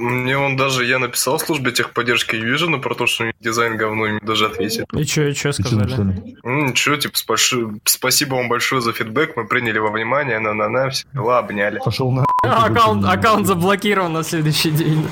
Мне он даже, я написал в службе техподдержки Vision про то, что дизайн говно, им даже ответит. И что, и что сказали? Ну, ничего, типа, спаши... спасибо вам большое за фидбэк, мы приняли во внимание, на-на-на, все дела обняли. Пошел на... Аккаунт, аккаунт заблокирован на следующий день.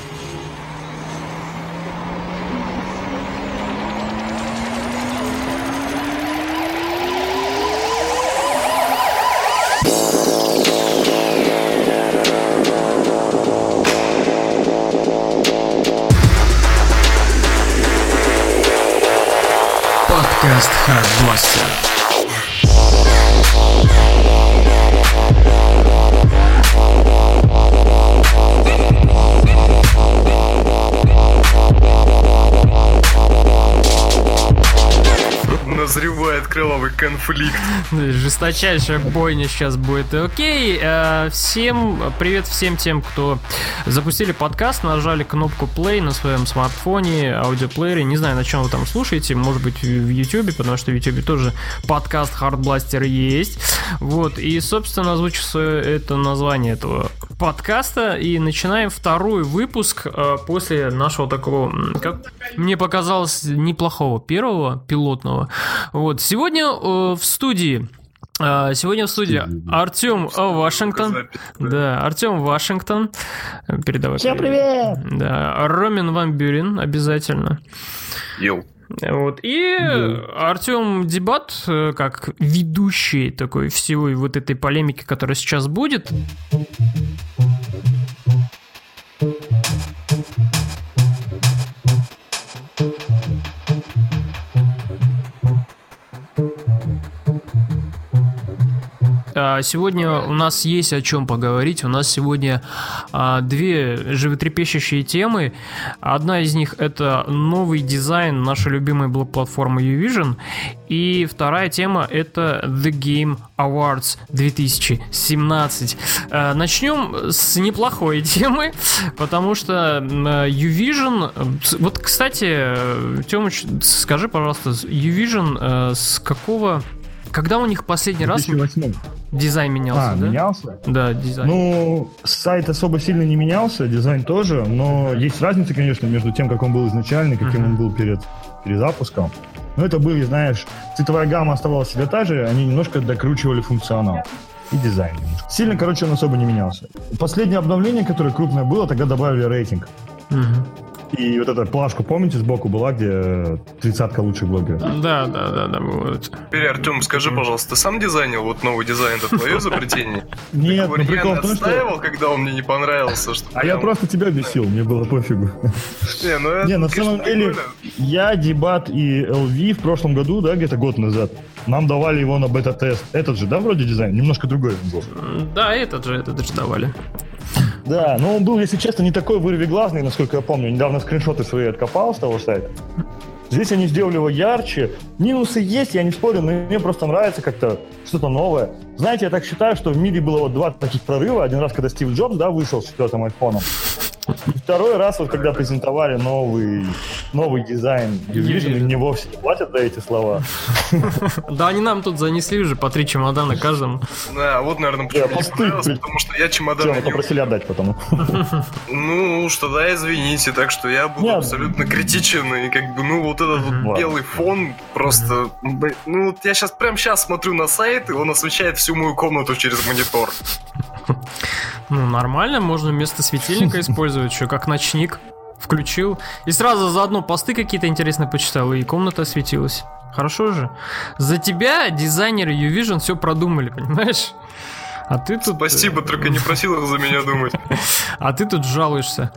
Конфликт. Жесточайшая бойня сейчас будет. Окей, э, всем привет всем тем, кто запустили подкаст, нажали кнопку play на своем смартфоне, аудиоплеере. Не знаю, на чем вы там слушаете, может быть в YouTube, потому что в YouTube тоже подкаст Hardblaster есть. Вот, и, собственно, озвучу свое- это название этого подкаста и начинаем второй выпуск э, после нашего такого, как мне показалось, неплохого первого пилотного. Вот сегодня э, в студии. э, Сегодня в студии Артем Вашингтон. Да, Артем Вашингтон. Передавай. Всем привет! Да, Ромин Ван Бюрен обязательно. Йоу. Вот. И Артем Дебат, э, как ведущий такой всего и вот этой полемики, которая сейчас будет. Сегодня у нас есть о чем поговорить. У нас сегодня а, две животрепещущие темы. Одна из них это новый дизайн нашей любимой блок-платформы Uvision. И вторая тема это The Game Awards 2017. А, Начнем с неплохой темы, потому что Uvision... Вот, кстати, Тёмыч, скажи, пожалуйста, Uvision э, с какого... Когда у них последний раз 2008. дизайн менялся, А, да? менялся? Да, дизайн. Ну, сайт особо сильно не менялся, дизайн тоже, но есть разница, конечно, между тем, как он был изначально каким Мгм. он был перед перезапуском. Но это были, знаешь, цветовая гамма оставалась всегда та же, они немножко докручивали функционал и дизайн. Сильно, короче, он особо не менялся. Последнее обновление, которое крупное было, тогда добавили рейтинг. Мгм. И вот эта плашка, помните, сбоку была, где тридцатка лучших блогеров? Да, да, да, да, вот. Теперь, Артем, скажи, пожалуйста, ты сам дизайнил вот новый дизайн, это твое изобретение? Нет, ну прикол в том, что... когда он мне не понравился, что А я просто тебя бесил, мне было пофигу. Не, ну это, Не, на самом деле, я, Дебат и LV в прошлом году, да, где-то год назад, нам давали его на бета-тест. Этот же, да, вроде дизайн? Немножко другой был. Да, этот же, этот же давали. Да, но он был, если честно, не такой вырвиглазный, насколько я помню. Недавно скриншоты свои откопал с того сайта. Здесь они сделали его ярче. Минусы есть, я не спорю, но мне просто нравится как-то что-то новое. Знаете, я так считаю, что в мире было вот два таких прорыва. Один раз, когда Стив Джобс, да, вышел с четвертым айфоном. И второй раз, вот когда презентовали новый, новый дизайн Uvision, и мне вовсе не платят за эти слова. Да, они нам тут занесли уже по три чемодана каждому. Да, вот, наверное, почему не понравилось, потому что я чемодан попросили отдать потом. Ну уж тогда извините, так что я буду абсолютно критичен и как бы, ну вот этот вот белый фон просто, блин, ну вот я сейчас прям сейчас смотрю на сайт и он освещает всю мою комнату через монитор. Ну, нормально, можно вместо светильника использовать, что как ночник. Включил. И сразу заодно посты какие-то интересные почитал, и комната осветилась. Хорошо же. За тебя дизайнеры Uvision все продумали, понимаешь? А ты тут... Спасибо, только не просил их за меня думать. А ты тут жалуешься.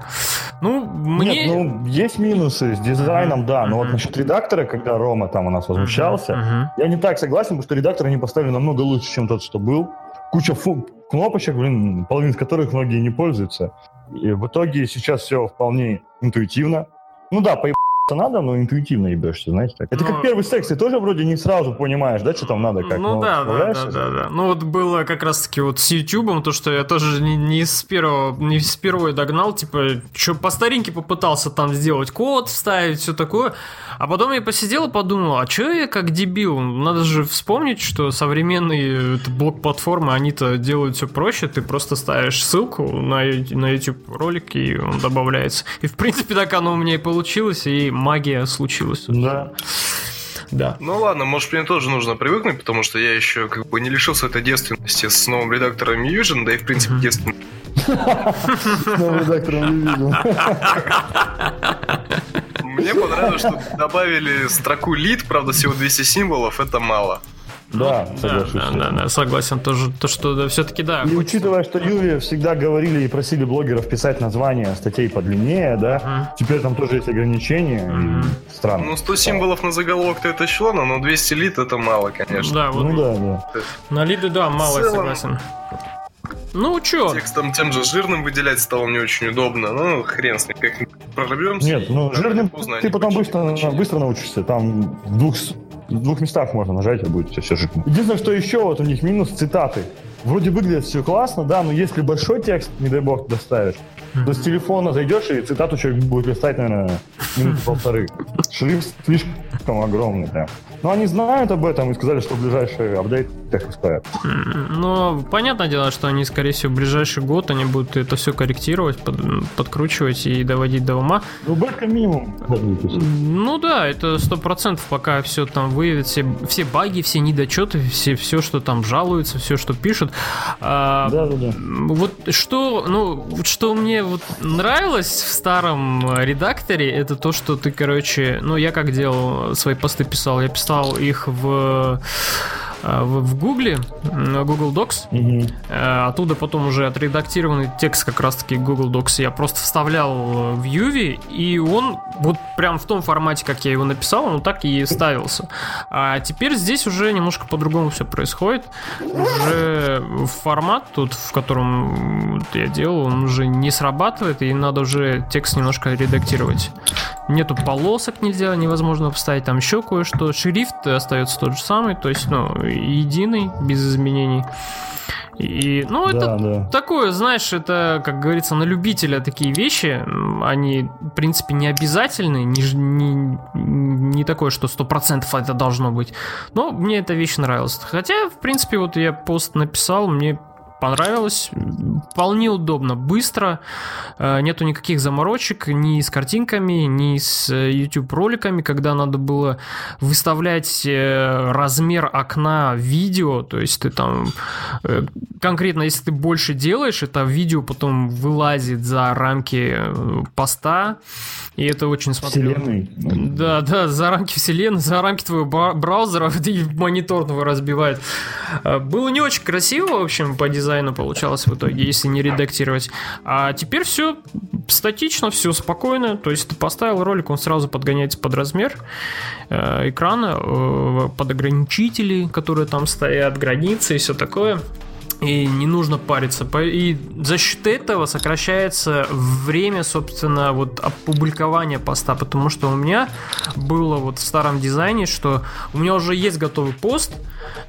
Ну, мне... Нет, ну, есть минусы с дизайном, да, но вот насчет редактора, когда Рома там у нас возмущался, я не так согласен, потому что редактор они поставили намного лучше, чем тот, что был. Куча фу- кнопочек, блин, половина которых многие не пользуются. И в итоге сейчас все вполне интуитивно. Ну да, по надо, но интуитивно ебешься, знаете так. Это Ну, как первый секс, ты тоже вроде не сразу понимаешь, да, что там надо, как ну да, да, да, справляешься? да, да. Ну вот было как раз таки вот с Ютубом, то, что я тоже не, не с первого, не с первой догнал, типа, что по старинке попытался там сделать код, вставить, все такое. А потом я посидел и подумал, а что я как дебил? Надо же вспомнить, что современные блок-платформы, они-то делают все проще, ты просто ставишь ссылку на, на YouTube ролик, и он добавляется. И в принципе так оно у меня и получилось, и магия случилась. Да. Да. Ну ладно, может мне тоже нужно привыкнуть, потому что я еще как бы не лишился этой девственности с новым редактором Fusion, да и в принципе девственность. С новым редактором видел. Мне понравилось, что добавили строку лид, правда всего 200 символов, это мало. Да, соглашусь. да, да, да, согласен тоже, то, что да, все-таки да. И хоть- учитывая, что Юве всегда говорили и просили блогеров писать названия статей подлиннее, да, теперь там тоже есть ограничения. и Странно. Ну 100 символов на заголовок-то это шло, но 200 лид это мало, конечно. Да, вот Ну да, да. на лиды, да, мало, я целом- согласен. Ну, чё? Текстом тем же жирным выделять стало не очень удобно. Ну, хрен с ним, как прорвемся. Нет, ну жирным поздно ты потом быстро, быстро научишься. Там в двух, в двух местах можно нажать, и будет все, все жирно. Единственное, что еще вот у них минус цитаты. Вроде выглядит все классно, да, но если большой текст, не дай бог, доставишь, то с телефона зайдешь, и цитату человек будет листать, наверное, минуты полторы. Шрифт слишком огромный прям. Но они знают об этом и сказали, что в ближайший апдейт так исправят. Ну, понятное дело, что они, скорее всего, в ближайший год они будут это все корректировать, под- подкручивать и доводить до ума. Ну, бэка минимум. Ну да, это сто процентов, пока все там выявят, все, все баги, все недочеты, все, все, что там жалуются, все, что пишут. А, Да, да, да. Вот что, ну, что мне вот нравилось в старом э, редакторе, это то, что ты, короче, ну, я как делал, свои посты писал, я писал их в э, в, в Гугле, на Google Docs. Э, Оттуда потом уже отредактированный текст как раз-таки Google Docs я просто вставлял э, в Юви, и он вот прям в том формате, как я его написал, он так и ставился. А теперь здесь уже немножко по-другому все происходит. Уже формат тут, в котором я делал, он уже не срабатывает, и надо уже текст немножко редактировать. Нету полосок нельзя, невозможно вставить, там еще кое-что. Шрифт остается тот же самый, то есть, ну, единый, без изменений. И, ну, это Да, да. такое, знаешь, это, как говорится, на любителя такие вещи, они, в принципе, не обязательны, не, не, не такое, что 100% это должно быть. Но мне эта вещь нравилась. Хотя, в принципе, вот я пост написал, мне понравилось, вполне удобно, быстро, э, нету никаких заморочек ни с картинками, ни с э, YouTube роликами, когда надо было выставлять э, размер окна видео, то есть ты там конкретно, если ты больше делаешь, это видео потом вылазит за рамки поста, и это очень смотрю. Вселенной. Да, да, за рамки вселенной, за рамки твоего бра- браузера и монитор твой разбивает. Было не очень красиво, в общем, по дизайну получалось в итоге, если не редактировать. А теперь все статично, все спокойно. То есть ты поставил ролик, он сразу подгоняется под размер э, экрана, э, под ограничители, которые там стоят, границы и все такое. И не нужно париться. И за счет этого сокращается время, собственно, вот опубликования поста. Потому что у меня было вот в старом дизайне, что у меня уже есть готовый пост,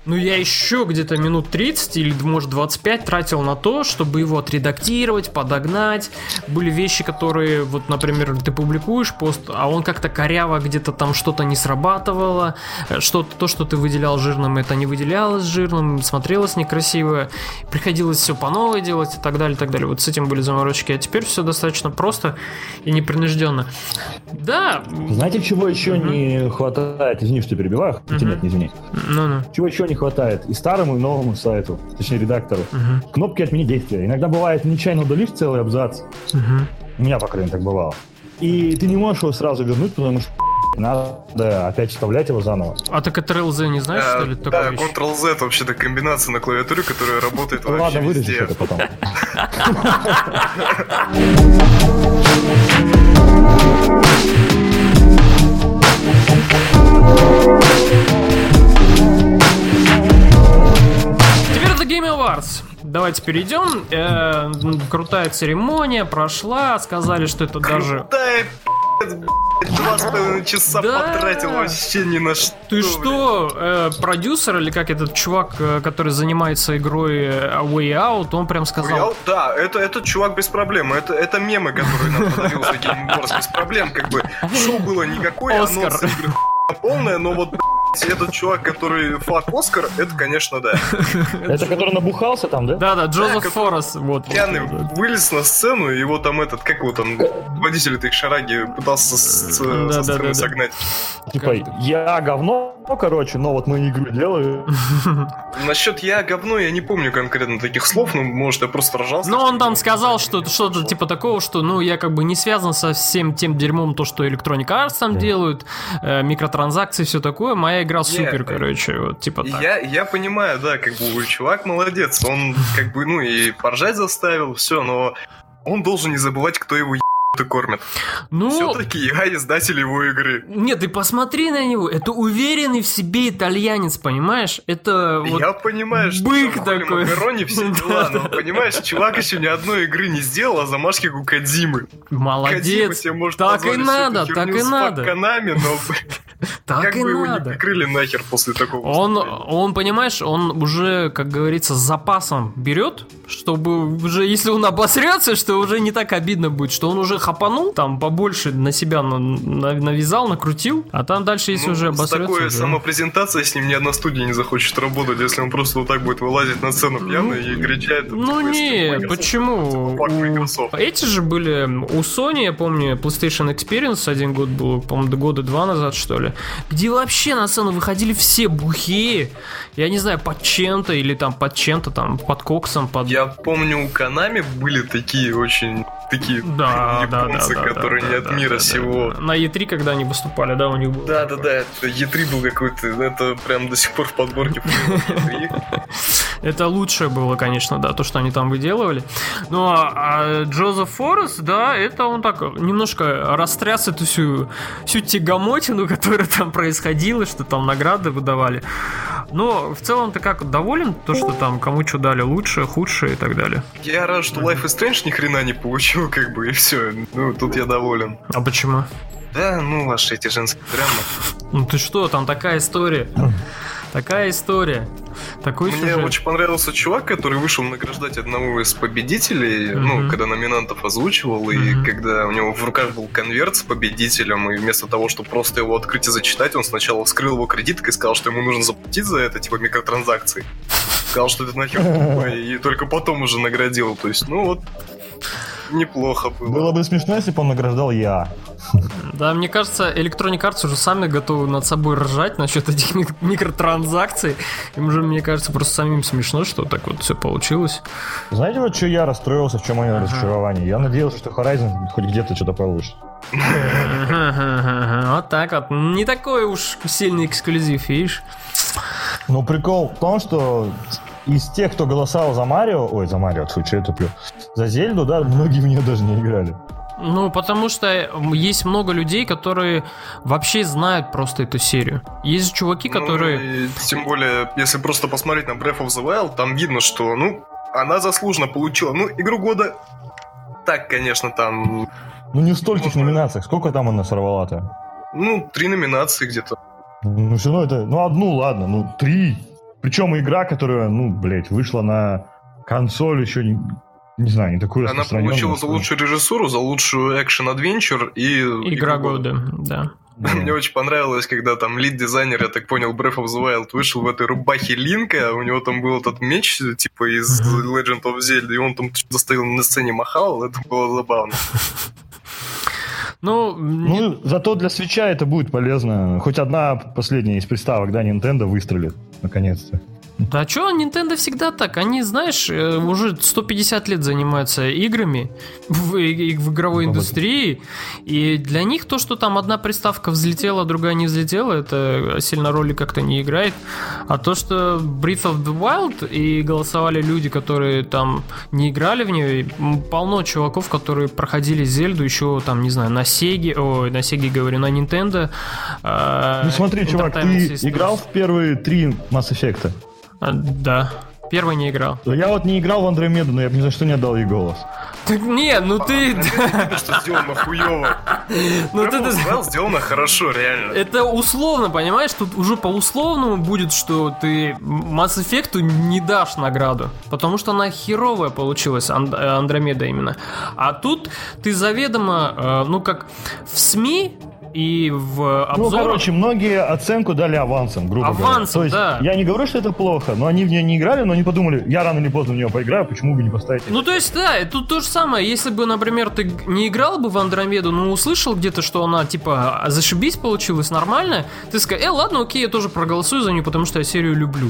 но я еще где-то минут 30 или, может, 25 тратил на то, чтобы его отредактировать, подогнать. Были вещи, которые, вот, например, ты публикуешь пост, а он как-то коряво где-то там что-то не срабатывало, что-то, то, что ты выделял жирным, это не выделялось жирным, смотрелось некрасиво, приходилось все по новой делать и так далее, и так далее. Вот с этим были заморочки, а теперь все достаточно просто и непринужденно. Да, Знаете, чего еще не хватает? Извини, что перебиваю. Хотя нет, не извини. ну-ну. Чего еще не хватает? И старому, и новому сайту, точнее редактору. Мгм, Кнопки отмени действия. Иногда бывает, нечаянно удалишь целый абзац. мгм. У меня, по крайней мере, так бывало. И ты не можешь его сразу вернуть, потому что надо опять вставлять его заново. А так это RLZ не знаешь, что ли, Э, Да? Ctrl-Z вообще-то комбинация на клавиатуре, которая работает Ладно, вообще вырежешь везде. это потом. Теперь The Game Awards. Давайте перейдем. Э, крутая церемония прошла. Сказали, что это даже... Да, блядь, два с половиной часа потратил вообще ни на что. Ты что, э, продюсер или как этот чувак, э, который занимается игрой э, Way Out, он прям сказал... Да, это, этот чувак без проблем. Это, это мемы, которые нам подарил за Game без проблем. Как бы шоу было никакое, Оскар. анонс игры хуйня полная, но вот этот чувак, который фак Оскар, это, конечно, да. Это который набухался там, да? Да-да, Джозеф Форрес, вот. Пьяный вылез на сцену, и его там этот, как его там, водитель этой шараги пытался со сцены согнать. Типа, я говно, короче, но вот мы игру делаю. Насчет я говно, я не помню конкретно таких слов, но может я просто ржался. Ну, он там сказал, что что-то типа такого, что, ну, я как бы не связан со всем тем дерьмом, то, что Electronic Arts там делают, э, микротранзакции, все такое. Моя игра супер, короче, вот, типа так. Я, я понимаю, да, как бы чувак молодец, он как бы, ну и поржать заставил, все, но он должен не забывать, кто его и кормит. Ну, Все-таки я издатель его игры. нет, ты посмотри на него, это уверенный в себе итальянец, понимаешь? Это вот... я понимаю, что бык там такой. Макарони, все дела, но понимаешь, чувак еще ни одной игры не сделал, а замашки у Кадзимы. Молодец, себе может так и надо, так и надо. фак-канами, но так как и бы его не прикрыли нахер после такого Он, он, понимаешь, он уже, как говорится, с запасом берет, чтобы уже, если он обосрется, что уже не так обидно будет, что он уже хапанул, там побольше на себя на- на- навязал, накрутил, а там дальше, если Ну, уже С обосрется... такой уже- самопрезентацией с ним ни одна студия не захочет работать, если он просто вот так будет вылазить на сцену пьяный и кричать. Ну не, если Microsoft- почему? У-. Эти же были у Sony, я помню, PlayStation Experience один год был, по-моему, года два назад, что ли, где вообще на сцену выходили все бухие, я не знаю, под чем-то или там под чем-то, там, под коксом, под... Я помню, у Канами были такие очень такие Да, да, да, японцы, да, которые да, не от да, мира да, сего. да. На E3, когда они выступали, да, у них было. Да, да, да, это E3 был какой-то, это прям до сих пор в подборке фильмов E3. Это лучшее было, конечно, да, то, что они там выделывали. Ну, а, а Джозеф Форрест, да, это он так немножко растряс эту всю, всю тягомотину, которая там происходила, что там награды выдавали. Но в целом ты как, доволен то, что там кому что дали лучше, худшее и так далее? Я рад, что Life is Strange ни хрена не получил, как бы, и все. Ну, тут я доволен. А почему? Да, ну, ваши эти женские драмы. Ну ты что, там такая история. Такая история. Такой Мне сюжет. очень понравился чувак, который вышел награждать одного из победителей, Мгм. ну, когда номинантов озвучивал, и Мгм. когда у него в руках был конверт с победителем, и вместо того, чтобы просто его открыть и зачитать, он сначала вскрыл его кредиткой и сказал, что ему нужно заплатить за это, типа микротранзакции. Сказал, что это нахер тупо, и только потом уже наградил. То есть, ну вот, неплохо было. Было бы смешно, если бы он награждал я. Да, мне кажется, Electronic Arts уже сами готовы над собой ржать насчет этих мик- микротранзакций. Им же, мне кажется, просто самим смешно, что так вот все получилось. Знаете, вот что я расстроился, в чем мое разочарование? Я надеялся, что Horizon хоть где-то что-то получит. Вот так вот. Не такой уж сильный эксклюзив, видишь? Но прикол в том, что из тех, кто голосовал за Марио, ой, за Марио, фу, что я туплю, за Зельду, да, многие в нее даже не играли. Ну, потому что есть много людей, которые вообще знают просто эту серию. Есть же чуваки, Ну, которые... и тем более, если просто посмотреть на Breath of the Wild, там видно, что, ну, она заслуженно получила. Ну, игру года так, конечно, там, Ну не в стольких Можно. номинациях. Сколько там она сорвала-то? ну, три номинации где-то. Ну все равно это, ну одну, ладно, ну три. Причем игра, которая, ну, блядь, вышла на консоль еще не, не знаю, не такую Она распространенную. получила за лучшую режиссуру, за лучшую экшен-адвенчур и... Игра года, да. Мне очень понравилось, когда там лид-дизайнер, я так понял, Breath of the Wild вышел в этой рубахе Линка, а у него там был этот меч, типа из Legend of Zelda, и он там что-то стоял на сцене махал, это было забавно. Ну, не- Ну, зато для свеча это будет полезно. Хоть одна последняя из приставок, да, Nintendo выстрелит, наконец-то. Да что, Nintendo всегда так. Они, знаешь, э, уже 150 лет занимаются играми в, в игровой индустрии. И для них то, что там одна приставка взлетела, другая не взлетела, это сильно роли как-то не играет. А то, что Breath of the Wild и голосовали люди, которые там не играли в нее, полно чуваков, которые проходили Зельду еще там, не знаю, на Сеге, ой, на Сеге говорю, на Nintendo. э, Ну смотри, чувак, ты играл в первые три Mass Effect? А, Да. Первый не играл. Да Я вот не играл в Андромеду, но я бы ни за что не отдал ей голос. Так не, ну ты... Видно, что сделано хуево. Ну ты... Сделано хорошо, реально. Это условно, понимаешь? Тут уже по условному будет, что ты Mass Effect не дашь награду. Потому что она херовая получилась, э, Андромеда именно. А тут ты заведомо, э, ну как в СМИ и в Ну, обзорах... короче, многие оценку дали авансом, грубо говоря. Авансом, То есть, да. я не говорю, что это плохо, но они в нее не играли, но они подумали, я рано или поздно в нее поиграю, почему бы не поставить? Ну, то есть, да, тут то же самое. Если бы, например, ты не играл бы в Андромеду, но услышал где-то, что она, типа, а, зашибись получилась нормально, ты скажешь, э, ладно, окей, я тоже проголосую за нее, потому что я серию люблю.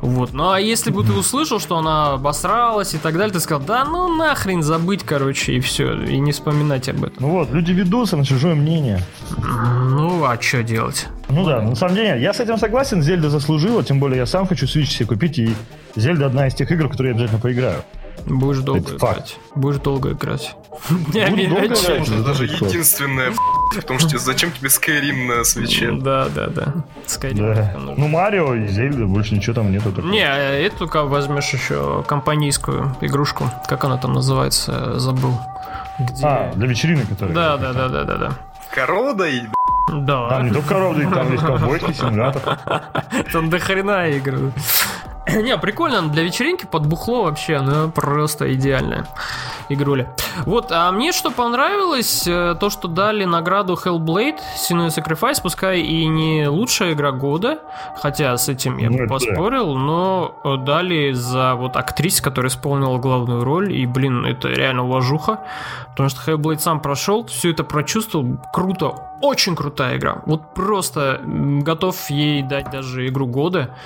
Вот. Ну, а если бы ты услышал, что она обосралась и так далее, ты сказал, да ну нахрен забыть, короче, и все, и не вспоминать об этом. Ну вот, люди ведутся на чужое мнение. Ну, а что делать? Ну да, на самом деле, я с этим согласен, Зельда заслужила, тем более я сам хочу Switch себе купить, и Зельда одна из тех игр, в которые я обязательно поиграю. Будешь долго Это факт. играть. Будешь долго играть. Не Буду долго играть. Это даже единственное, потому что зачем тебе Skyrim на свече? Да, да, да. Skyrim Да. Ну, Марио и Зельда, больше ничего там нету такого. Не, эту только возьмешь еще компанейскую игрушку. Как она там называется, забыл. Где... А, для вечеринок, которые. Да, да, да, да, да, да. Корова доить. Да. Там не только коровы, там есть ковбойский симулятор. Там до хрена игры. Не, прикольно, для вечеринки под бухло вообще, она просто идеальная игруля. Вот, а мне что понравилось, э, то, что дали награду Hellblade, Sinner Sacrifice, пускай и не лучшая игра года, хотя с этим я Ну, бы это да. поспорил, но э, дали за вот актрисе, которая исполнила главную роль, и, блин, это реально уважуха, потому что Hellblade сам прошел, все это прочувствовал, круто, очень крутая игра, вот просто готов ей дать даже игру года,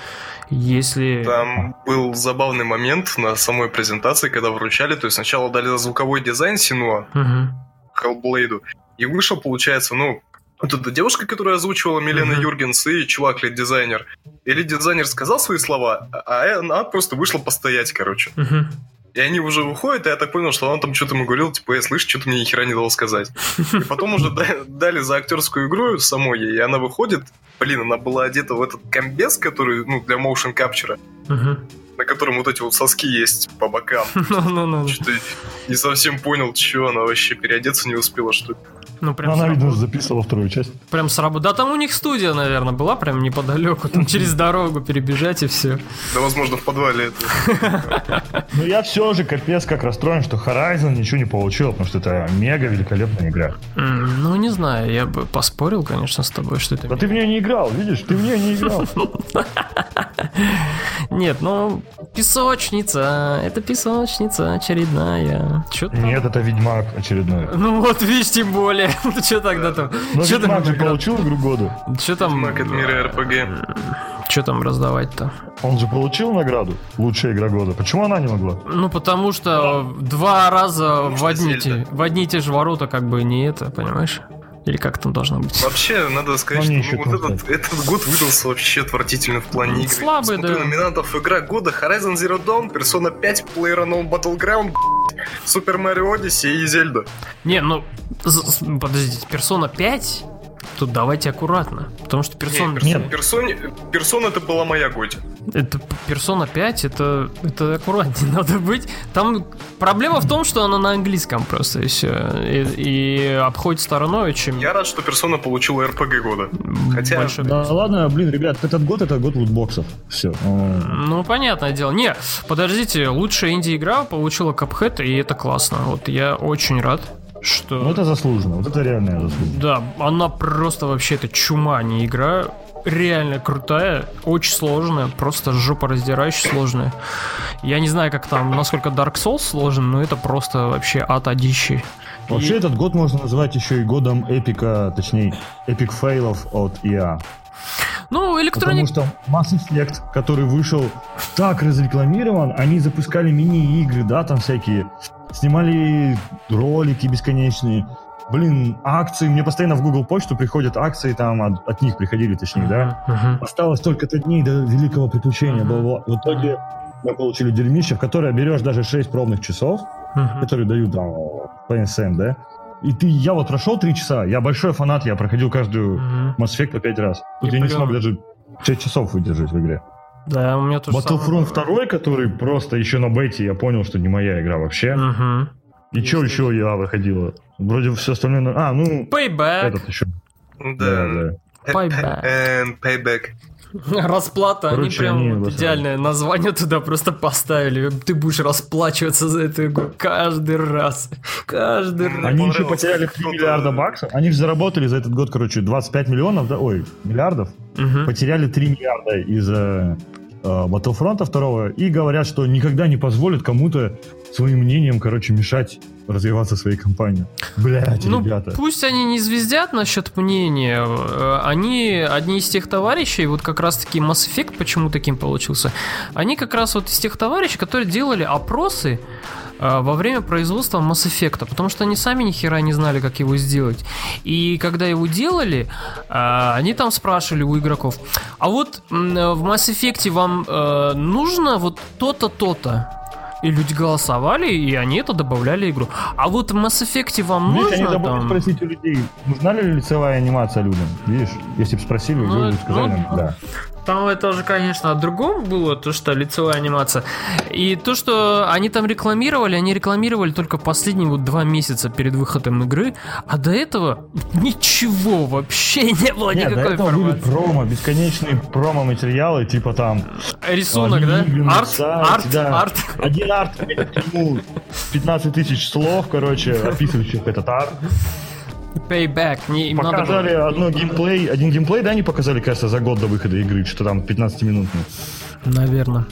если... Там был забавный момент на самой презентации, когда вручали, то есть сначала дали звуковой дизайн Синуа, Мгм. Hellblade, и вышел, получается, ну, вот эта девушка, которая озвучивала Милена Мгм. Юргенс, и чувак, лид-дизайнер. И лид-дизайнер сказал свои слова, а она просто вышла постоять, короче. Мгм. И они уже выходят, и я так понял, что он там что-то ему говорил, типа, я слышь, что-то мне ни хера не дал сказать. И потом уже да- дали за актерскую игру самой ей, и она выходит, блин, она была одета в этот комбез, который, ну, для motion capture, на котором вот эти вот соски есть по бокам. Ну-ну-ну. Что-то не совсем понял, что она вообще переодеться не успела, что ли. Ну, прям Ну, Она, видно, записывала вторую часть. Прям сработало. Да там у них студия, наверное, была прям неподалеку. Там через дорогу перебежать и все. Да, возможно, в подвале это. Но я все же капец как расстроен, что Horizon ничего не получил, потому что это мега великолепная игра. Ну, не знаю, я бы поспорил, конечно, с тобой, что это... Да ты в нее не играл, видишь? Ты в нее не играл. Нет, ну, песочница. Это песочница очередная. Че Нет, это Ведьмак очередной. Ну вот, видишь, тем более. Ну что тогда там? Но Что Ведьмак же там, получил игру года. что там, Мак от мира РПГ. что там раздавать-то? Он же получил награду. Лучшая игра года. Почему она не могла? Ну, потому что два раза в одни, те, в одни и те же ворота как бы не это, понимаешь? Или как там должно быть? Вообще, надо сказать, Они что ну, вот этот, этот год выдался вообще отвратительно в плане игры. Слабый, Смотрю да. номинантов игра года Horizon Zero Dawn, Persona 5, PlayerUnknown Battleground, Super Mario Odyssey и Зельда. Не, ну, подождите, персона 5? Тут давайте аккуратно. Потому что персона... Нет. Персоне, Персона это была моя годь. Это персона 5, это, это аккуратнее надо быть. Там проблема в том, что она на английском просто и все. И, и обходит стороной очень Я рад, что Персона получила РПГ года. Хотя- большое Да ладно, блин, ребят, этот год это год лутбоксов. Все. Ну, понятное дело. Не, подождите, лучшая инди-игра получила Cuphead, и это классно. Вот я очень рад, что... Ну это заслуженно, вот это реальная заслуга. Да, она просто вообще это чума, а не игра. Реально крутая, очень сложная, просто жопораздирающая сложная. Я не знаю, как там, насколько Dark Souls сложен, но это просто вообще ад одищий. Вообще И- этот год можно назвать еще и годом эпика, точнее, эпик фейлов от EA. Ну, Потому Electronic... что Mass Effect, который вышел так разрекламирован, они запускали мини-игры, да, там всякие, снимали ролики бесконечные, блин, акции, мне постоянно в Google почту приходят акции, там от, от них приходили, точнее, да, Мгм. осталось только-то дней до великого приключения, бла-бла. в итоге мы получили дерьмище, в которое берешь даже 6 пробных часов, Мгм. которые дают там по NSM, да, и ты, я вот прошел 3 часа, я большой фанат, я проходил каждую Мгм. Mass Effect по 5 раз. Тут И я не смог даже 6 часов выдержать в игре. Да, у меня тоже Battlefront 2, который просто еще на бете, я понял, что не моя игра вообще. Угу. И что еще я выходила? Вроде все остальное... А, ну, Payback. этот еще. Да. да. Payback. And payback. Расплата, они Короче, прям они вот идеальное название туда просто поставили. Ты будешь расплачиваться за эту игру каждый раз. Каждый раз. Они еще потеряли как 3 кто-то- миллиарда баксов. Они же заработали за этот год, короче, 25 миллионов, да? Ой, миллиардов. Мгм. Потеряли 3 миллиарда из-за э, Battlefront 2 и говорят, что никогда не позволят кому-то своим мнением, короче, мешать развиваться своей компании. Блять, Ну, ребята. пусть они не звездят насчет мнения, э, они одни из тех товарищей, вот как раз-таки Mass Effect почему таким получился, они как раз вот из тех товарищей, которые делали опросы э, во время производства Mass Effect, потому что они сами ни хера не знали, как его сделать. И когда его делали, э, они там спрашивали у игроков, а вот в Mass Effect вам нужно вот то-то, то-то? И люди голосовали, и они это добавляли игру. А вот в Mass Effect вам Видишь, они нужно забыли там... спросить у людей, нужна ли лицевая анимация людям. Видишь, если бы спросили, Ну, люди сказали, ну, да. Там это же, конечно, о другом было, то, что лицевая анимация. И то, что они там рекламировали, они рекламировали только последние вот два месяца перед выходом игры, а до этого ничего вообще не было, Нет, до никакой этого были информации. промо, бесконечные промо-материалы, типа там Рисунок, да? Арт, арт, да. арт. Один арт, к нему 15 тысяч слов, короче, описывающих этот арт. Payback. Не, Показали одно геймплей, один геймплей, да, они показали, кажется, за год до выхода игры, что там 15-минутный. Наверное.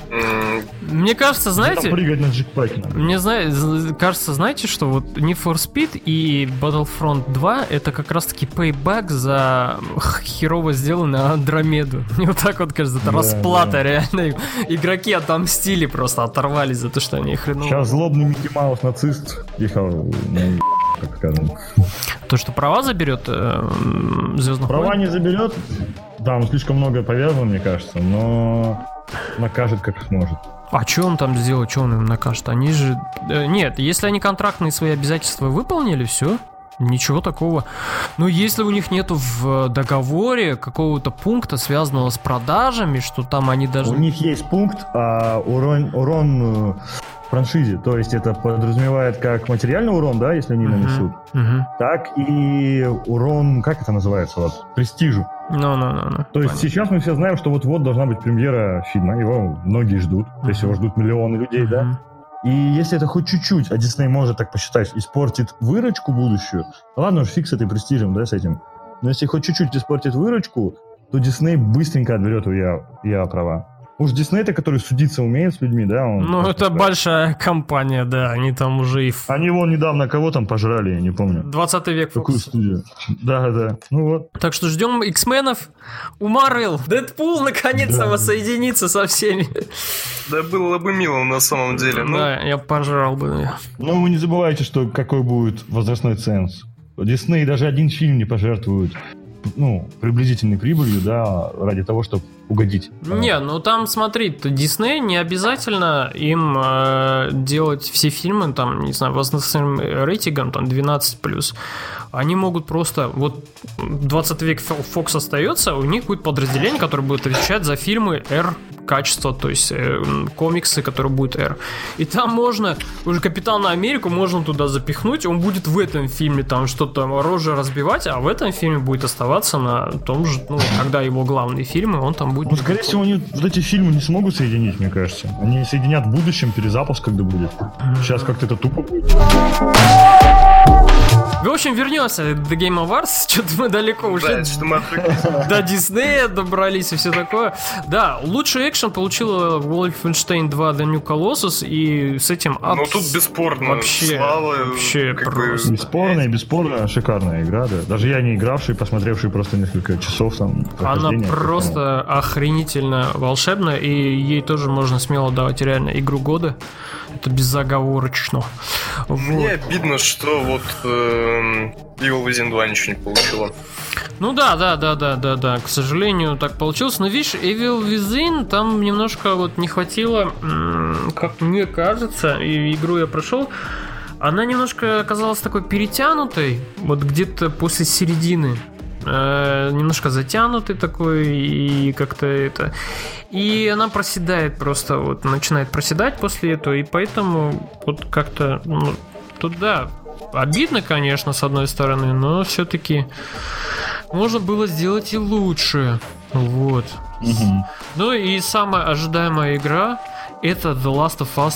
Мне кажется, знаете... Там прыгать на джетпаке. Мне зна- кажется, знаете, что вот Need for Speed и Battlefront 2 это как раз-таки payback за херово сделанную Андромеду. Мне вот так вот кажется, это Да, расплата да. реально. Игроки отомстили просто, оторвались за то, что они хреново. Сейчас злобный Микки Маус нацист ехал, ну, так скажем. То, что права заберет э, Звездных Права войн. не заберет, там слишком много повязано, мне кажется, но накажет как сможет. А что он там сделал, что он им накажет? Они же... э, Нет, если они контрактные свои обязательства выполнили, все. Ничего такого. Но если у них нету в договоре какого-то пункта, связанного с продажами, что там они даже... У них есть пункт а, урон, урон э, франшизе, то есть это подразумевает как материальный урон, да, если они Мгм. нанесут, Мгм. так и урон, как это называется, вот, престижу. Ну-ну-ну-ну. То есть сейчас мы все знаем, что вот-вот должна быть премьера фильма, его многие ждут, то есть его ждут миллионы людей, да. Мгм. И если это хоть чуть-чуть, а Дисней может так посчитать, испортит выручку будущую, ну ладно уж фиг с этой престижем, да, с этим. Но если хоть чуть-чуть испортит выручку, то Дисней быстренько отберет у я, я права. Уж Дисней-то, который судиться умеет с людьми, да, он... Ну, это так. большая компания, да, они там уже и Они вон недавно кого там пожрали, я не помню. 20 век Какую студию? Да, да. Ну вот. Так что ждем X-менов у Марвел. Дэдпул наконец-то Да. воссоединится со всеми. Да было бы мило на самом деле. Ну, Да, я пожрал бы. Но вы не забывайте, что какой будет возрастной ценз. Дисней даже один фильм не пожертвует ну, приблизительной прибылью, да, ради того, чтобы угодить. Не, ну там смотри, Дисней не обязательно им э, делать все фильмы, там, не знаю, возрастным рейтингом, там, 12+. Они могут просто, вот 20 век Fox остается, у них будет подразделение, которое будет отвечать за фильмы R качества, то есть э, комиксы, которые будут R. И там можно, уже Капитана Америку можно туда запихнуть, он будет в этом фильме там что-то рожи разбивать, а в этом фильме будет оставаться на том же, ну, когда его главные фильмы, он там будет... Ну, скорее всего, они вот эти фильмы не смогут соединить, мне кажется. Они соединят в будущем, перезапуск когда будет. Сейчас как-то это тупо будет. В общем, вернемся до Game Awards. Что-то мы далеко ушли. да, что мы. До Диснея добрались и все такое. Да, лучший экшен получила Wolfenstein 2 The New Colossus, и с этим Ну тут бесспорно. вообще, Слава, вообще просто. Бесспорная, бесспорно шикарная игра, да. Даже я не игравший, посмотревший просто несколько часов там. Она просто охренительно волшебная, и ей тоже можно смело давать реально игру года. Это безоговорочно. Мне Вот. обидно, что вот эм, Evil Within 2 ничего не получила. Ну да, да, да, да, да, да. К сожалению, так получилось. Но видишь, Evil Within там немножко вот не хватило, как мне кажется, и игру я прошел. Она немножко оказалась такой перетянутой, вот где-то после середины. Э, немножко затянутый такой, и как-то это... И она проседает просто, вот, начинает проседать после этого, и поэтому вот как-то, ну, тут да, обидно, конечно, с одной стороны, но все-таки можно было сделать и лучше. Вот. Мгм. Ну и самая ожидаемая игра это The Last of Us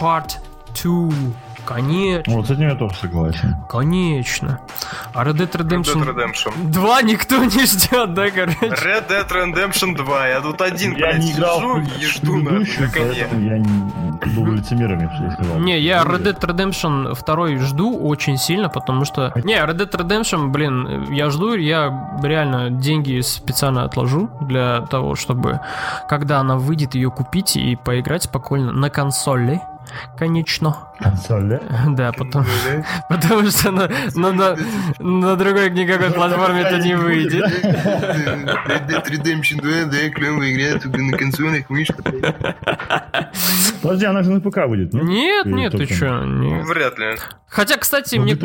Part 2. Конечно, Вот с этим я тоже согласен. конечно. А Red Dead Red Redemption Dead Redemption. 2 никто не ждет, да, короче? Red Dead Redemption 2. Я тут один, Я блядь, не играл сижу и жду на, предыдущую, на коне. поэтому я не был лицемером, я бы сказал. Не, я Red Dead Redemption 2 жду очень сильно, потому что... Не, Red Dead Redemption, блин, я жду, я реально деньги специально отложу для того, чтобы, когда она выйдет, ее купить и поиграть спокойно на консоли. Конечно. Консоль, да? Да, потому, потому что на, на, на, на другой никакой платформе это не выйдет. Red Dead Redemption 2, да, клевая игра, только на консолях, мышка. Подожди, она же на ПК будет? Нет, Или нет, ты нет. Вряд ли. Хотя, кстати, Ну, мне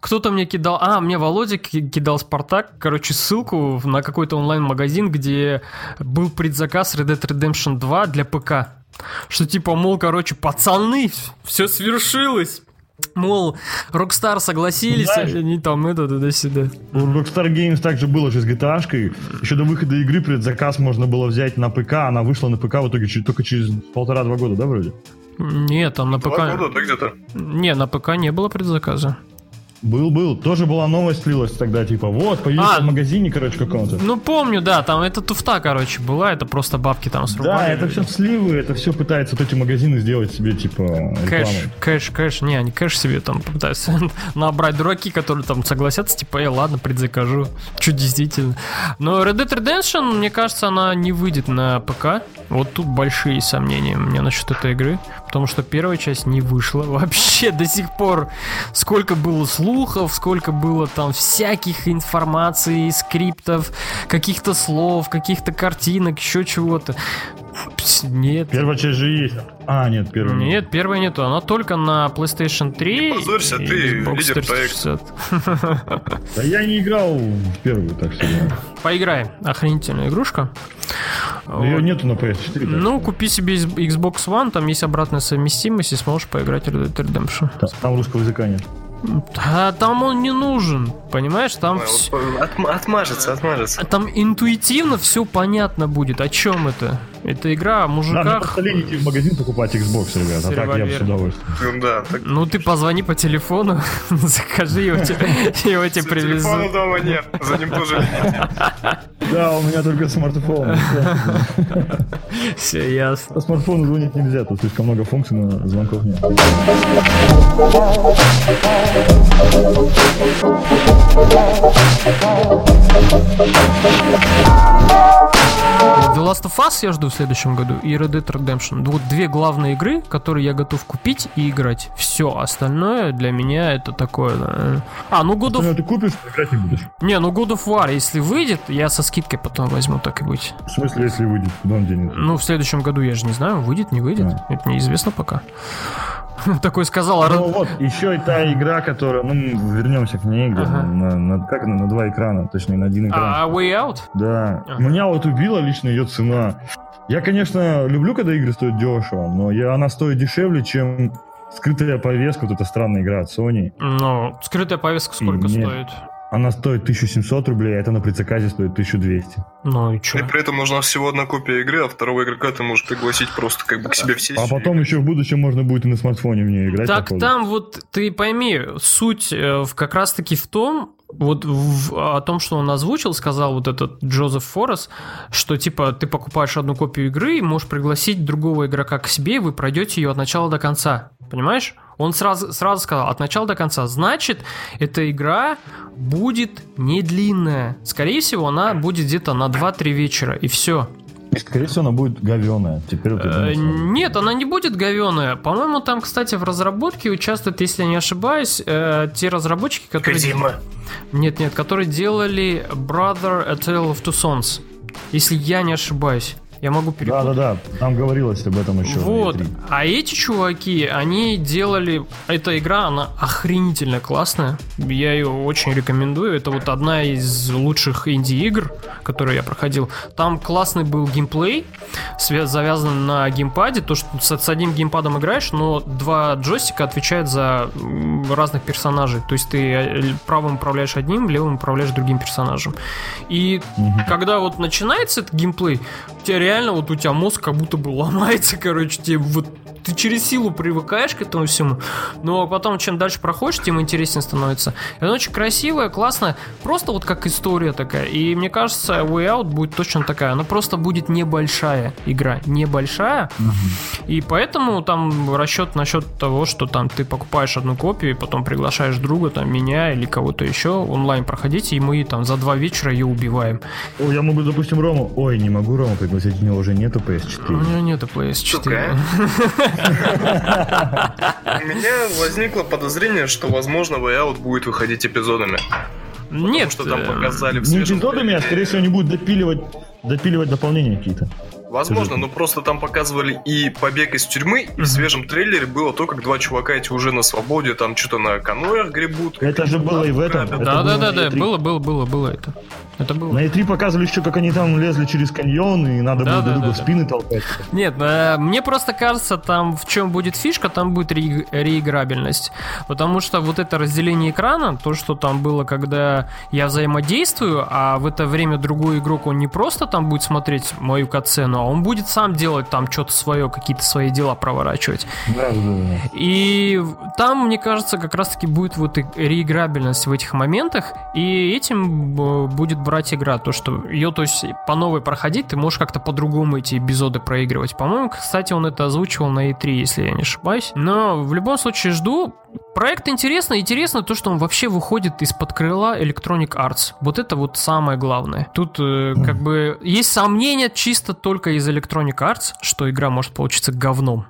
кто-то мне кидал... А, мне Володя ки- кидал Спартак, короче, ссылку на какой-то онлайн-магазин, где был предзаказ Red Dead Redemption 2 для ПК. Что типа, мол, короче, пацаны, все свершилось. Мол, Rockstar согласились, Знаешь- они там это туда-сюда. У Rockstar Games также было же с GTA. -шкой. Еще до выхода игры предзаказ можно было взять на ПК. Она вышла на ПК в итоге чуть- только через полтора-два года, да, вроде? Нет, там на Два ПК... года, да, где-то? Не, на ПК не было предзаказа. Был, был. Тоже была новость слилась тогда, типа, вот, появился А. в магазине, короче, каком-то. Ну, помню, да, там это туфта, короче, была, это просто бабки там срубали. Да, это все сливы, это все пытаются вот эти магазины сделать себе, типа, Кэш, рекламой. кэш, кэш, не, они кэш себе там пытаются набрать дураки, которые там согласятся, типа, эй, ладно, предзакажу. Чуть действительно. Но Red Dead Redemption, мне кажется, она не выйдет на ПК. Вот тут большие сомнения у меня насчет этой игры. Потому что первая часть не вышла вообще до сих пор. Сколько было слухов, сколько было там всяких информаций, скриптов, каких-то слов, каких-то картинок, еще чего-то. Пс, Нет. Первая часть же есть. А, нет, первая нет. Первая нету. Она только на PlayStation 3. Не позорься, и ты Xbox лидер 360. Да я не играл в первую, так что да. Поиграй. Охренительная игрушка. Ее Вот. нету на PS4. так Ну, купи себе Xbox One, там есть обратная совместимость, и сможешь поиграть в Red Dead Redemption. Там русского языка нет. Да, там он не нужен, понимаешь? Там, вс- вот отм- Отмажется, отмажется. там интуитивно все понятно будет. О чем это? Это игра о Да, мужиках. лень идти в магазин покупать Xbox, ребят, а так я бы с удовольствием. Ну Да, так. Ну, ты позвони по телефону, закажи его, тебе- его тебе Телефона привезут. дома нет, за ним тоже. Да, у меня только смартфон. Все ясно. По смартфону звонить нельзя, тут слишком много функций, но звонков нет. The Last of Us я жду в следующем году и Red Dead Redemption. Вот две главные игры, которые я готов купить и играть. Все остальное для меня это такое. да. А, ну God Ну, of... ты купишь, играть не будешь. Не, ну God of War, если выйдет, я со скидкой потом возьму, так и быть. В смысле, если выйдет, куда он денется? Ну, в следующем году я же не знаю, выйдет, не выйдет. Да. Это неизвестно пока. Такой сказал, а Ну вот, еще и та игра, которая, ну, вернемся к ней, где Ага. на, на- как она, на два экрана, точнее, на один экран. а, Way Out? Да. Ага. Меня вот убила лично ее цена. Я, конечно, люблю, когда игры стоят дешево, но я, она стоит дешевле, чем скрытая повестка, вот эта странная игра от Sony. Ну, скрытая повестка сколько Нет. стоит? Она стоит 1700 рублей, а это на предзаказе стоит 1200. Ну и И чё? при этом нужна всего одна копия игры, а второго игрока ты можешь пригласить просто как бы к себе в сессию. А потом еще в будущем можно будет и на смартфоне в нее играть. Так походу. там вот ты пойми, суть э, в- как раз таки в том, вот в- о том, что он озвучил, сказал вот этот Джозеф Форрес, что типа ты покупаешь одну копию игры и можешь пригласить другого игрока к себе, и вы пройдете ее от начала до конца. Понимаешь? Он сразу, сразу сказал, от начала до конца. Значит, эта игра будет не длинная. Скорее всего, она будет где-то на 2-3 вечера, и все. И, скорее всего, она будет говеная. Теперь вот Э, думаю, Нет, она не будет говеная. По-моему, там, кстати, в разработке участвуют, если я не ошибаюсь, э, те разработчики, которые... Кодима. Нет, нет, которые делали Brother A Tale of Two Sons. Если я не ошибаюсь. Я могу перепутать. Да-да-да, там говорилось об этом еще. Вот. E3. А эти чуваки, они делали... Эта игра, она охренительно классная. Я ее очень рекомендую. Это вот одна из лучших инди-игр, которые я проходил. Там классный был геймплей, завязан на геймпаде. То, что с, одним геймпадом играешь, но два джойстика отвечают за разных персонажей. То есть ты э, правым управляешь одним, левым управляешь другим персонажем. И Мгм. когда вот начинается этот геймплей, у тебя реально вот у тебя мозг как будто бы ломается, короче, тебе вот ты через силу привыкаешь к этому всему, но потом, чем дальше проходишь, тем интереснее становится. И она очень красивая, классная, просто вот как история такая. И мне кажется, Way Out будет точно такая. Она просто будет небольшая игра, небольшая. И поэтому там расчет насчет того, что там ты покупаешь одну копию, и потом приглашаешь друга, там меня или кого-то еще онлайн проходить, и мы там за два вечера ее убиваем. О, я могу, допустим, Рому... Ой, не могу Рому пригласить, у него уже нету У PS4. меня нету PS4. У меня возникло подозрение, что, возможно, Way Out будет выходить эпизодами. Нет, что там э, показали в Не эпизодами, а скорее всего они будут допиливать, допиливать дополнения какие-то. Возможно, но просто там показывали и побег из тюрьмы, и в свежем трейлере было то, как два чувака эти уже на свободе, там что-то на каноях гребут. Это же было и в этом. Да, было да, да, да, E3. было, было, было, было это. Это было. На E3 показывали еще, как они там лезли через каньон, и надо Да, было да, друг друга да, в да. спины толкать. Нет, э, мне просто кажется, там в чем будет фишка, там будет ре- реиграбельность. Потому что вот это разделение экрана, то, что там было, когда я взаимодействую, а в это время другой игрок, он не просто там будет смотреть мою катсцену, а он будет сам делать там что-то свое, какие-то свои дела проворачивать. Да, да, да. И там, мне кажется, как раз-таки будет вот реиграбельность в этих моментах, и этим э, будет брать игра, то, что ее, то есть, по новой проходить, ты можешь как-то по-другому эти эпизоды проигрывать. По-моему, кстати, он это озвучивал на E3, если я не ошибаюсь. Но в любом случае жду. Проект интересный. Интересно то, что он вообще выходит из-под крыла Electronic Arts. Вот это вот самое главное. Тут э, как бы есть сомнения чисто только из Electronic Arts, что игра может получиться говном.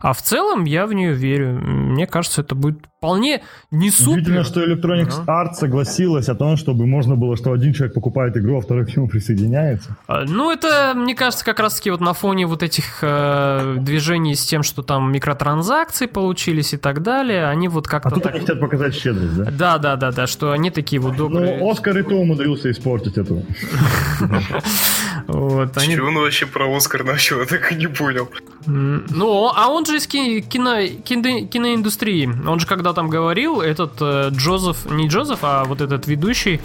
А в целом я в нее верю. Мне кажется, это будет вполне не Удивительно, супер. что Electronic Ага. Arts согласилась о том, чтобы можно было, что один человек покупает игру, а второй к нему присоединяется. А, Ну, это, мне кажется, как раз-таки вот на фоне вот этих э, движений с тем, что там микротранзакции получились и так далее, они вот как-то А тут так... они хотят показать щедрость, да? Да, да, да, да, что они такие вот добрые. Ну, Оскар и то умудрился испортить эту. Вот, они... Чего он вообще про Оскар начал, я так и не понял. Ну, а он же из ки- кино, кино- киноиндустрии. Он же когда там говорил, этот э, Джозеф, не Джозеф, а вот этот ведущий,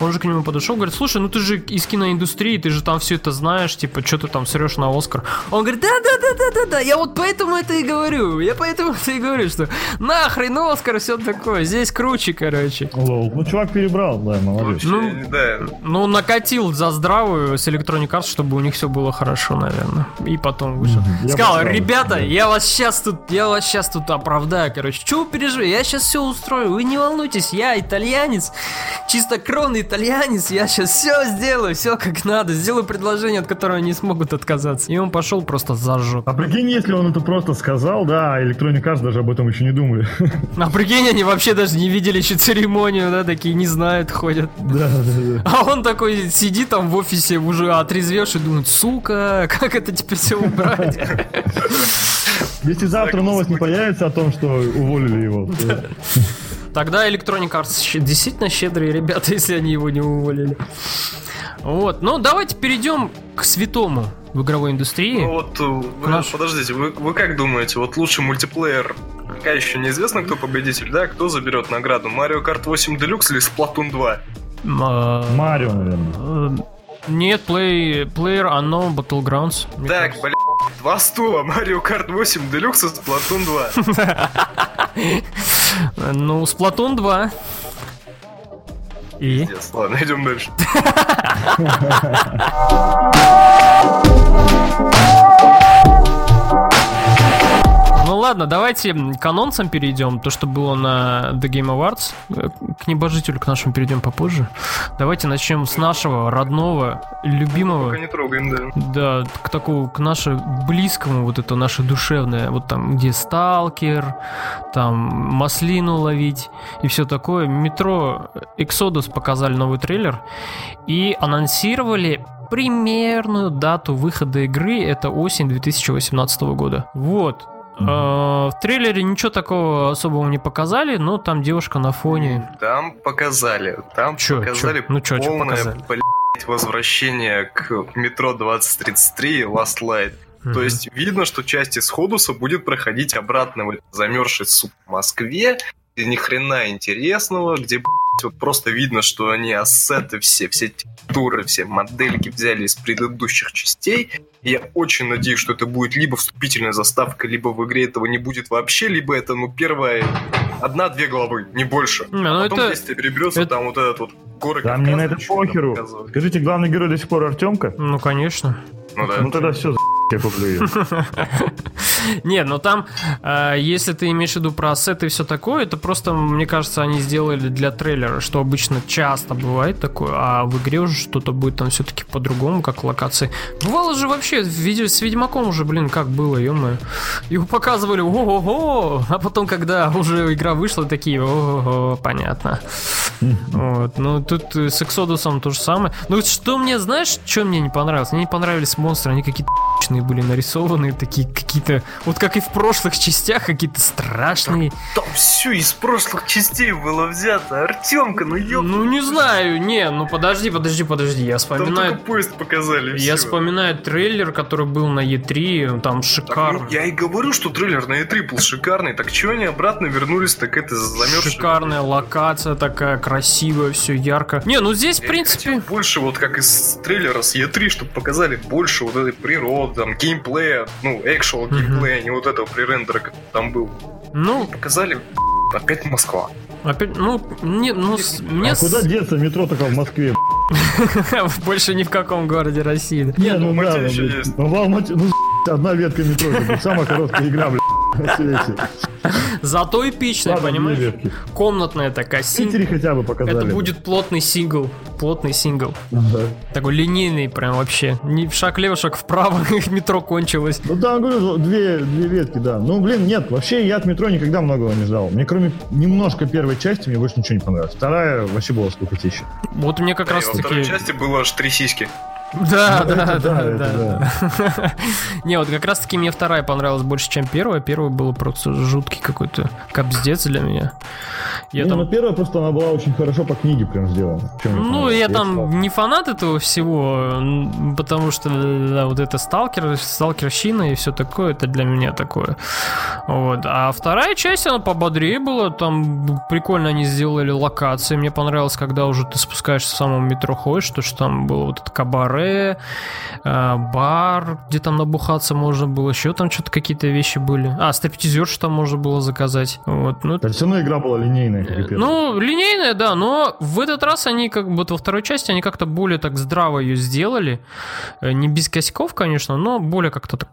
он же к нему подошел, говорит, слушай, ну ты же из киноиндустрии, ты же там все это знаешь, типа, что ты там срешь на Оскар. Он говорит, да-да-да-да-да-да, я вот поэтому это и говорю, я поэтому это и говорю, что нахрен Оскар, все такое, здесь круче, короче. Лол. Ну, чувак перебрал, да, молодец. Ну, да. Ну, накатил за здравую с Electronic Arts, чтобы у них все было хорошо, наверное. И потом вышел. Я Сказал, ребята, я вас сейчас тут, я вас сейчас тут оправдаю, короче. Чего вы переживаете? Я сейчас все устрою. Вы не волнуйтесь, я итальянец, чистокровный итальянец. Я сейчас все сделаю, все как надо. Сделаю предложение, от которого они смогут отказаться. И он пошел просто зажег. А прикинь, если он это просто сказал, да, а Electronic Arts даже об этом еще не думали. А прикинь, они вообще даже не видели еще церемонию, да, такие не знают, ходят. Да, да, да. А он такой сидит там в офисе, уже отрезвевший, думает, сука, как это теперь все убрать? Если завтра новость не появится о том, что уволили его, то- Тогда Electronic Arts действительно щедрые ребята, если они его не уволили. Вот, ну давайте перейдем к святому в игровой индустрии. Ну вот, э, вы- Наш- подождите, вы, вы как думаете, вот лучший мультиплеер, пока еще неизвестно, кто победитель, да? Кто заберет награду? Mario Kart 8 Deluxe или Splatoon 2? А, Марио, наверное. э, Нет, play, Player Unknown Battlegrounds. Так, блин, два стула, Mario Kart 8 Deluxe и Splatoon 2. Ну, Splatoon 2. И? Пиздец, ладно, идем дальше. Ну ладно, давайте к анонсам перейдем. То, что было на The Game Awards. Небожителю, к нашему перейдем попозже. Давайте начнем с нашего родного, любимого. Пока не трогаем, да. Да, к такому, к нашему близкому, вот это наше душевное, вот там, где сталкер, там маслину ловить и все такое. Метро Exodus показали новый трейлер и анонсировали примерную дату выхода игры, это осень 2018 года. Вот. Э, В трейлере ничего такого особого не показали, но там девушка на фоне. Там показали, там Чё, показали чё? Ну чё, чё полное, показали? блядь, возвращение к метро 2033 Last Light. То Мгм. есть видно, что часть из Ходуса будет проходить обратно в замерзшей суп Москве, где ни хрена интересного, где блядь, вот просто видно, что они ассеты все, все текстуры, все модельки взяли из предыдущих частей. И я очень надеюсь, что это будет либо вступительная заставка, либо в игре этого не будет вообще, либо это, ну, первая одна-две главы, не больше. Не, ну а потом, это- если переберется, это- там вот этот вот горы Да мне на это похеру. Скажите, главный герой до сих пор Артемка? Ну, конечно. Ну да. Ну тогда все, я куплю ее. Нет, но там, э, если ты имеешь в виду про ассеты и все такое, это просто, мне кажется, они сделали для трейлера, что обычно часто бывает такое, а в игре уже что-то будет там все-таки по-другому, как локации. Бывало же вообще, видео с Ведьмаком уже, блин, как было, ё Его показывали, ого-го, а потом, когда уже игра вышла, такие, ого-го, понятно. Вот, ну тут с Эксодусом то же самое. Ну что мне, знаешь, что мне не понравилось? Мне не понравились монстры, они какие-то ***чные были нарисованы, такие какие-то, вот как и в прошлых частях, какие-то страшные. Там все из прошлых частей было взято. Артемка, ну ёп. Ну не знаю, не, ну подожди, подожди, подожди, я Там вспоминаю... поезд показали. Я всё. вспоминаю трейлер, который был на E3, там Так, шикарный. ну, я и говорю, что трейлер на E3 был шикарный. Так чего они обратно вернулись, так это замерзший. Шикарная локация такая, красивая, все ярко. Не, ну здесь, в Я принципе... хотел больше, вот как из трейлера с E3, чтобы показали больше вот этой природы, там, геймплея, ну, actual геймплея, а не вот этого пререндера, как там был. Ну, Показали, опять Москва. опять, ну, не, ну, с- мне А с- куда деться метро только в Москве? больше ни в каком городе России. Не, в ну да, ну, еще есть. Ну в Алмате, ну одна ветка метро, самая короткая игра, блядь, на свете. Зато эпичная, Ладно, понимаешь? Комнатная такая. Син- Питере хотя бы показали. Это будет плотный сингл. Плотный сингл. Да. Такой линейный прям вообще. Не шаг лево, шаг вправо, метро кончилось. Ну да, говорю, две, две ветки, да. Ну, блин, нет, вообще я от метро никогда многого не ждал. Мне кроме немножко первой части, мне больше ничего не понравилось. Вторая вообще была скукотища. Вот мне как Да, раз во второй таки... части было аж три сиськи. Да, Ну, да, это да, да, да. Не, вот как раз таки мне вторая понравилась больше, чем первая. Первая была просто жуткий какой-то капздец для меня. Я не, там ну первая просто она была очень хорошо по книге прям сделана. Ну, я читал. там не фанат этого всего, потому что да, вот это сталкер, сталкерщина и все такое, это для меня такое. Вот. А вторая часть, она пободрее была, там прикольно они сделали локации. Мне понравилось, когда уже ты спускаешься в самом метро ходишь, то что там было вот это кабаре, э, бар, где там набухаться можно было, еще там что-то какие-то вещи были. А, стриптизершу там можно было заказать. Вот. Ну, Да, все равно игра была линейная, как и первая. ну, линейная, да, но в этот раз они как бы вот во второй части они как-то более так здраво ее сделали. Э, Не без косяков, конечно, но более как-то так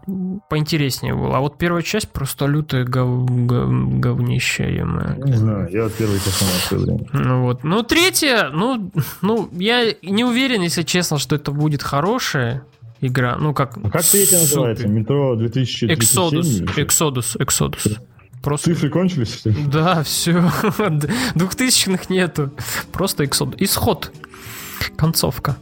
поинтереснее было. А вот первая часть просто лютое гов... гов- говнище, ё-моё. Не знаю, я от первой время. Ну вот. Ну, третья, ну, ну, я не уверен, если честно, что это будет хорошая игра. Ну, как... А как третья называется? Метро 2037? Exodus. или что? Exodus. Exodus. Просто Цифры кончились? Да, все. Двухтысячных нету. Просто исход. Исход. Концовка.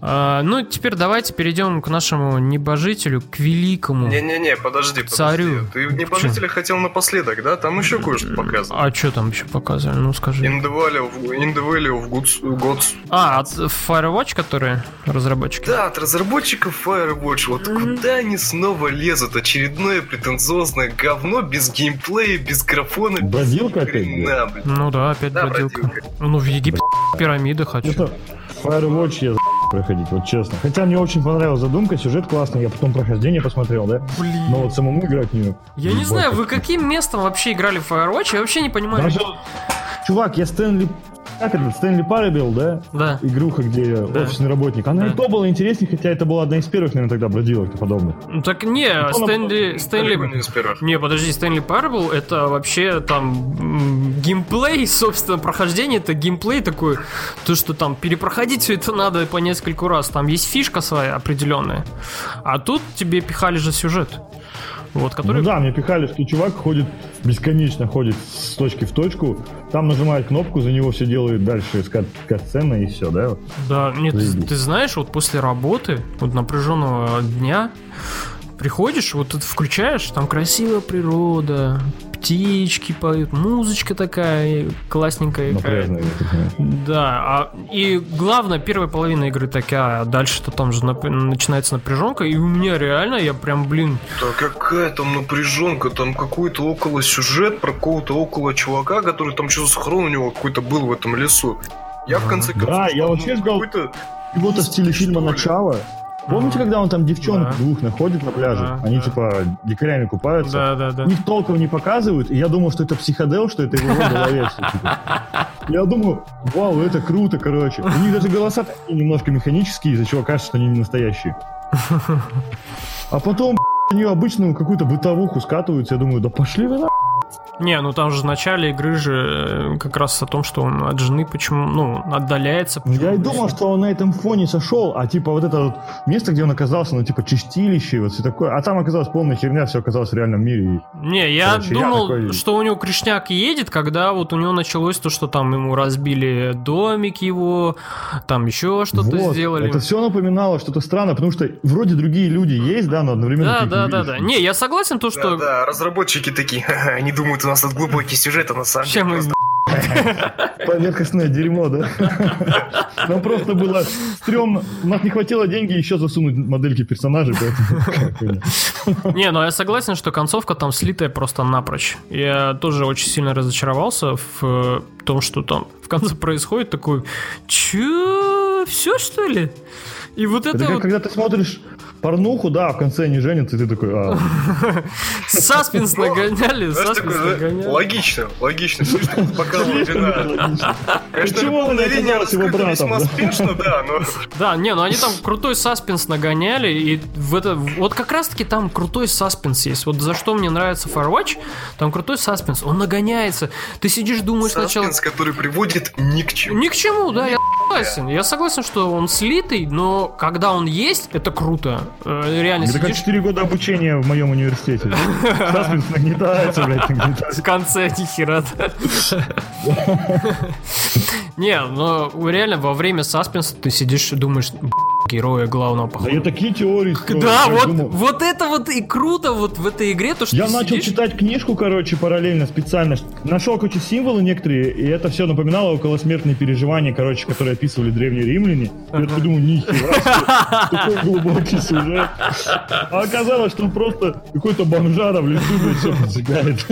А, ну, теперь давайте перейдем к нашему небожителю, к великому. Не-не-не, подожди, подожди. Царю. Ты небожителя хотел напоследок, да? Там еще кое-что показывали. А что там еще показывали? Ну, скажи. In the Valley of, in the Valley of Goods, Gods. А, от Firewatch, которые разработчики? Да, от разработчиков Firewatch. Вот куда они снова лезут? Очередное претенциозное говно без геймплея, без графона, без Бродилка ни опять, хрена, блин. Ну да, опять Да, бродилка. бродилка. Ну, в Египте пирамида хочу. Это Firewatch я за проходить, вот честно. Хотя мне очень понравилась задумка, сюжет классный, я потом прохождение посмотрел, да? Блин. Но вот самому играть не... Я не знаю, вы каким местом вообще играли в Firewatch? Я вообще не понимаю. Даже... Чувак, я Стэнли как это, Стэнли Парабел, да? Да. Игруха, где Да. офисный работник. Она Да. и то была интереснее, хотя это была одна из первых, наверное, тогда бродилок подобных. Ну, Так не, Стэнли... Стэнли... Далеко не подожди, Стэнли Парабл это вообще там геймплей, собственно, прохождение это геймплей такой, то, что там перепроходить все это надо по нескольку раз, там есть фишка своя определенная, а тут тебе пихали же сюжет, вот, который... Ну да, мне пихали, что чувак ходит, бесконечно ходит с точки в точку, там нажимает кнопку, за него все делает дальше скат, сцена и все, да? Да, нет, ты, ты знаешь, вот после работы, вот напряженного дня, приходишь, вот тут включаешь, там красивая природа, птички поют, музычка такая классненькая. Напряжно. я так понимаю. Да, а, и главное, первая половина игры такая, а дальше-то там же нап- начинается напряженка, и у меня реально, я прям, блин, Да какая там напряженка, там какой-то около сюжет про какого-то около чувака, который там что-то схрон у него какой-то был в этом лесу. Я в конце концов... Да, я вообще ну, ждал- какой-то- Его-то в стиле фильма? «Начало». Помните, когда он там девчонок Да. двух находит на пляже? Да, Они да. типа дикарями купаются. да, да, да. Их толком не показывают, и я думал, что это психодел, что это его голове типа. Я думаю, вау, это круто, короче. У них даже голоса такие немножко механические, из-за чего кажется, что они не настоящие. А потом нее обычную какую-то бытовуху скатываются, я думаю, да пошли вы на... Не, ну там же в начале игры же э, как раз о том, что он от жены почему, ну, отдаляется. Ну, Я и почему- думал, что он на этом фоне сошел, а типа вот это вот место, где он оказался, ну типа чистилище, вот все такое. А там оказалось полная херня, все оказалось в реальном мире. и- Не, я Короче, я думал, такой- что у него Кришняк едет, когда вот у него началось то, что там ему разбили домик его, там еще что-то Вот, сделали. Это все напоминало что-то странное, потому что вроде другие люди есть, да, но одновременно Да, да, не да, да. Не, я согласен, то, что... Да, да, разработчики такие, «Ха-ха, они думают, у нас тут глубокий сюжет, а на самом Чем деле мы- просто Поверхностное дерьмо, да? Нам просто было стрёмно. У нас не хватило деньги еще засунуть модельки персонажей, поэтому... Не, ну я согласен, что концовка там слитая просто напрочь. Я тоже очень сильно разочаровался в э, том, что там в конце происходит такой, чё, все что ли? И вот это, Это как вот когда ты смотришь порнуху, да, а в конце они женятся, и ты такой, а, саспенс нагоняли, саспенс нагоняли. логично, логично. Слишком. Конечно, Почему мгновение оказалась его братом, весьма да? спешно, да, но... Да, не, ну они там крутой саспенс нагоняли, и в это, вот как раз таки там крутой саспенс есть. Вот за что мне нравится Firewatch, там крутой саспенс, он нагоняется. Ты сидишь, думаешь сначала... Саспенс, который приводит ни к чему. Ни к чему, да, я согласен. Я согласен, что он слитый, но когда он есть, это круто. Э, Реально это как сидишь 4 года обучения в моем университете. Саспенс нагнетается, блядь, нагнетается. в конце нихера. Не, но реально во время саспенса ты сидишь и думаешь, «Б***ь, героя главного Да походу. я такие теории строю, Да, вот, думал. вот это вот и круто вот в этой игре, то что Я начал сидишь- читать книжку, короче, параллельно, специально. Нашел, короче, символы некоторые, и это все напоминало околосмертные переживания, короче, которые описывали древние римляне. Я такой думаю, нихера такой глубокий сюжет. А оказалось, что он просто какой-то бомжара в лесу, все поджигает.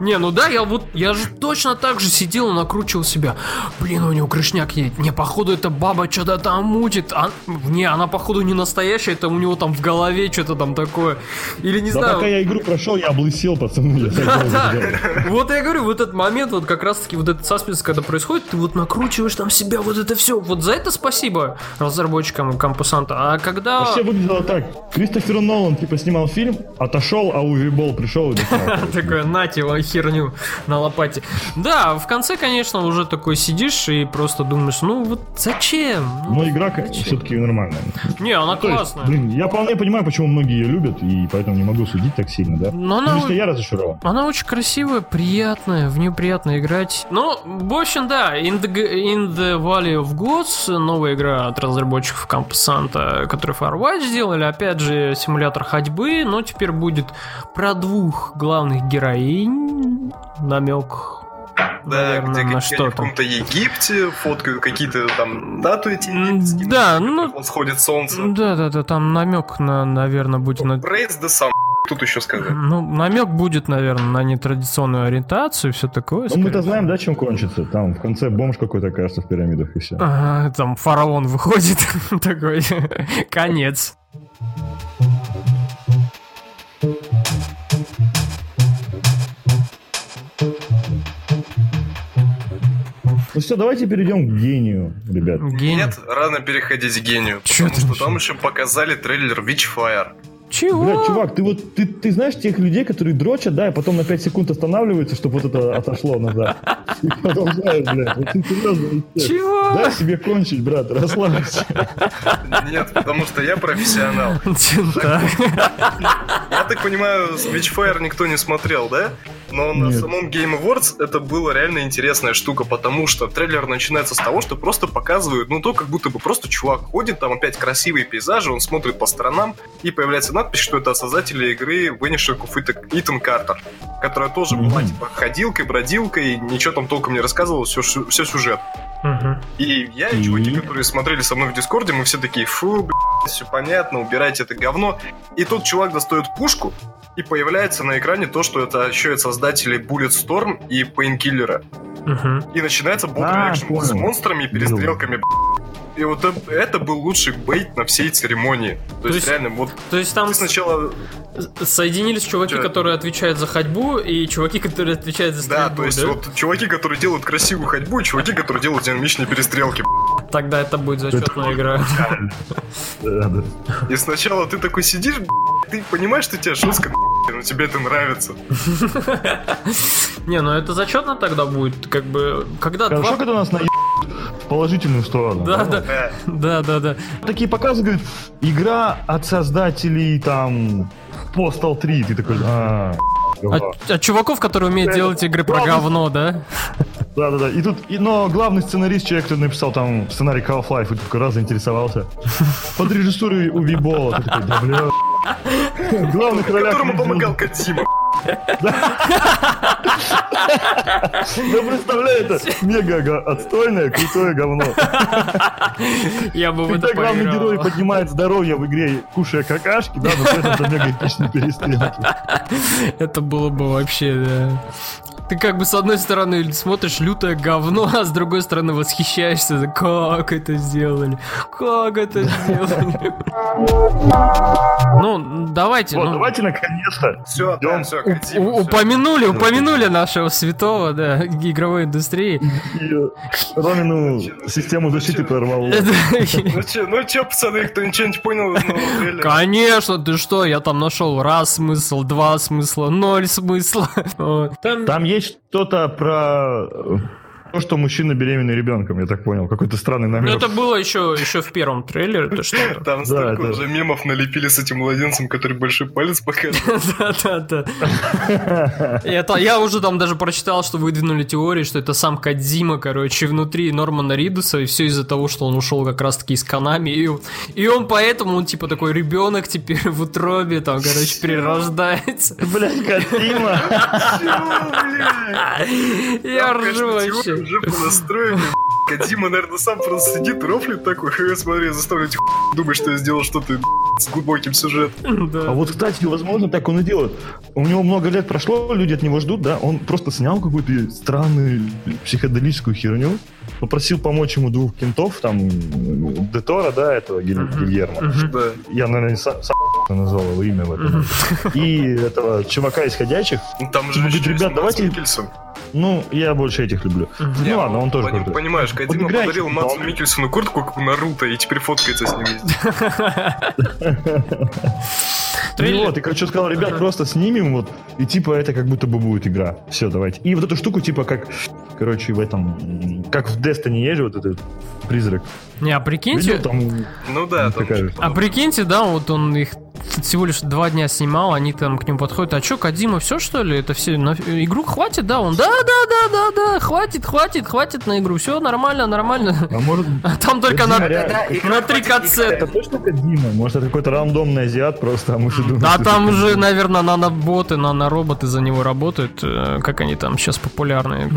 Не, ну да, я вот, я же точно так же сидел и накручивал себя. Блин, у него крышняк едет. Не, походу, эта баба что-то там мутит. А, не, она, походу, не настоящая, это у него там в голове что-то там такое. Или не Да знаю. пока я игру прошел, я облысел, пацаны. Вот я говорю, вот этот момент, вот как раз таки вот этот саспенс, когда происходит, ты вот накручиваешь там себя, вот это все. Вот за это спасибо разработчикам Кампусанта. А когда... Вообще выглядело так. Кристофер Нолан, типа, снимал фильм, отошел, а Уви Болл пришел и. Такой, нате вам херню на лопате. Да, в конце, конечно, уже такой сидишь и просто думаешь, ну вот зачем? Ну, игра зачем? все-таки нормальная. Не, она есть, классная. блин, я вполне понимаю, почему многие ее любят, и поэтому не могу судить так сильно, да? Но она, Лично я разочарован. она очень красивая, приятная, в нее приятно играть. Ну, в общем, да, In the, In the Valley of Gods, новая игра от разработчиков Santa, которые Firewatch сделали, опять же, симулятор ходьбы, но теперь будет про двух главных героинь, намек Да, наверное, где на что в каком-то Египте фоткают какие-то там дату эти М, египетские, да, ну- которых Восходит солнце. Да, да, да, там намек на, наверное, будет на. Praise the sun. Тут еще сказать. Ну, намек будет, наверное, на нетрадиционную ориентацию, все такое. Ну, мы-то знаем, да, чем кончится. Там в конце бомж какой-то кажется в пирамидах и все. Ага, там фараон выходит такой. Конец. Ну все, давайте перейдем к гению, ребят. Гений. Нет, рано переходить к гению. Чё потому что там еще показали трейлер Witchfire. Чего? Блядь, чувак, ты вот ты, ты знаешь тех людей, которые дрочат, да, и потом на 5 секунд останавливаются, чтобы вот это отошло назад. И продолжают, блядь. Вот ты серьезно, Чего? Дай себе кончить, брат, расслабься. Нет, потому что я профессионал. Я так понимаю, Witchfire никто не смотрел, да? Но на Нет. самом Game Awards это была реально интересная штука, потому что трейлер начинается с того, что просто показывают, ну то, как будто бы просто чувак ходит, там опять красивые пейзажи, он смотрит по сторонам, и появляется надпись, что это создатели игры Vanishing of Итан Картер, которая тоже была Мгм. типа ходилкой, бродилкой, ничего там толком не рассказывала, все, все сюжет. И я и чуваки, которые смотрели со мной в Дискорде, мы все такие, фу, блядь, все понятно, убирайте это говно. И тут чувак достает пушку, и появляется на экране то, что это еще и создатели Bulletstorm и Painkiller. И начинается бот А, с монстрами и перестрелками. блядь. И вот это, был лучший бейт на всей церемонии. То, То есть, есть- реально, вот То есть там сначала... соединились чуваки, Чё? которые отвечают за ходьбу, и чуваки, которые отвечают за Да, стрельбу, то есть вот чуваки, которые делают красивую ходьбу, и чуваки, которые делают динамичные перестрелки. Тогда это будет зачетная игра. Да, да. И сначала ты такой сидишь, блядь, ты понимаешь, что тебе жестко, но тебе это нравится. Не, ну это зачетно тогда будет, как бы, когда Хорошо, два... когда нас на в положительную сторону. Да, да, Да. да, да. Такие показы, говорят, игра от создателей там Postal 3. Ты такой, а, говно. От, от чуваков, которые умеют делать игры про главный- говно, да? Да, да, да. И тут, и, но главный сценарист, человек, который написал там сценарий Half-Life, и такой раз заинтересовался. Под режиссурой у Вибола. Ты такой, да, бля. В главных ролях... Которому помогал Кадзима. Я представляю, это мега отстойное, крутое говно. Я бы в это Когда главный герой поднимает здоровье в игре, кушая какашки, да, но при этом это мега эпичные перестрелки. Это было бы вообще, да. Ты как бы с одной стороны смотришь лютое говно, а с другой стороны восхищаешься, как это сделали, как это сделали. Ну, давайте, Вот, ну, давайте наконец-то. Все, да, все, у- у- упомянули, упомянули нашего святого, да, игровой индустрии. Ромину систему защиты прорвало. Ну че, ну че, пацаны, кто ничего не понял? Конечно, ты что, я там нашел раз смысл, два смысла, ноль смысла. Там Там есть что-то про э, то, что мужчина беременный ребенком, я так понял. Какой-то странный Ну намек. это было еще, еще в первом трейлере, то что? Там Да, столько это- уже мемов налепили с этим младенцем, который большой палец показывает. Да-да-да. Я уже там даже прочитал, что выдвинули теории, что это сам Кадзима, короче, внутри Нормана Ридуса, и все из-за того, что он ушел как раз-таки из Канами, и, он поэтому, он типа такой ребенок теперь в утробе, там, короче, перерождается. Блядь, Катима. Я ржу вообще. Уже по настроению. Кадима, наверное, сам просто сидит, рофлит такой, «Ха, смотри, заставлю этих думать, что я сделал что-то с глубоким сюжетом. А Да. вот, кстати, возможно, так он и делает. У него много лет прошло, люди от него ждут, да? Он просто снял какую-то странную психоделическую херню, попросил помочь ему двух кентов, там, Детора, да, этого Гиль- Гильермо. Я, наверное, сам, назвал его имя в этом. И этого чувака из ходячих. Ну, Там же ребят, давайте- Мадс Миккельсон. Ну, я больше этих люблю. Не, Ну ладно, он тоже крутой. Понимаешь, Кадима играйте, подарил да, Мадсу он- Миккельсону куртку, как у Наруто, и теперь фоткается с ним. Ну вот, и, короче, сказал, ребят, просто снимем, вот, и типа это как будто бы будет игра. Все, давайте. И вот эту штуку, типа, как, короче, в этом, как в Destiny есть же вот этот призрак. Не, а прикиньте, Видел там? Ну да, там Такая А прикиньте, да, вот он их всего лишь два дня снимал, они там к нему подходят, а чё, Кадима, все что ли? Это все, на игру хватит, да? Он, да, да, да, да, да, хватит, хватит, хватит на игру, все нормально, нормально. А может... А там только на, на три Это кацеты. точно Кадима? Может, это какой-то рандомный азиат просто, а мы же думаем, А там это уже, наверное, нанороботы, нанороботы за него работают, э, как они там сейчас популярны.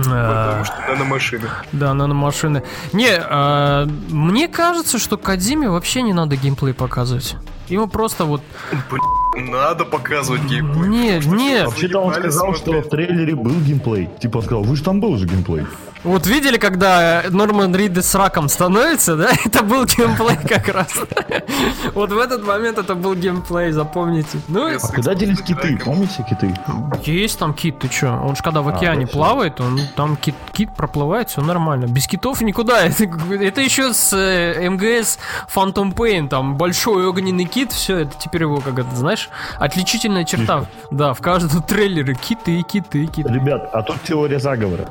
Потому что наномашины. Да, наномашины. Не, а, мне кажется, что Кадиме вообще не надо геймплей показывать. Ему просто вот... Блин, надо показывать геймплей. Не, Потому что не. все Вообще-то он сказал, что смотреть. в трейлере был геймплей. Типа он сказал, вы же там был же геймплей. Вот видели, когда Норман Ридес с раком становится, да? Это был геймплей как раз. Вот в этот момент это был геймплей, запомните. Ну, А куда делись киты? Помните киты? есть там кит, ты чё? Он же когда в океане вообще. плавает, он там кит, кит проплывает, все нормально. Без китов никуда. Это, это еще с э, МГС Phantom Pain, там большой огненный кит, все, это теперь его, как это, знаешь, отличительная черта. Да, в каждом трейлере киты, киты, киты. Ребят, а тут теория заговора.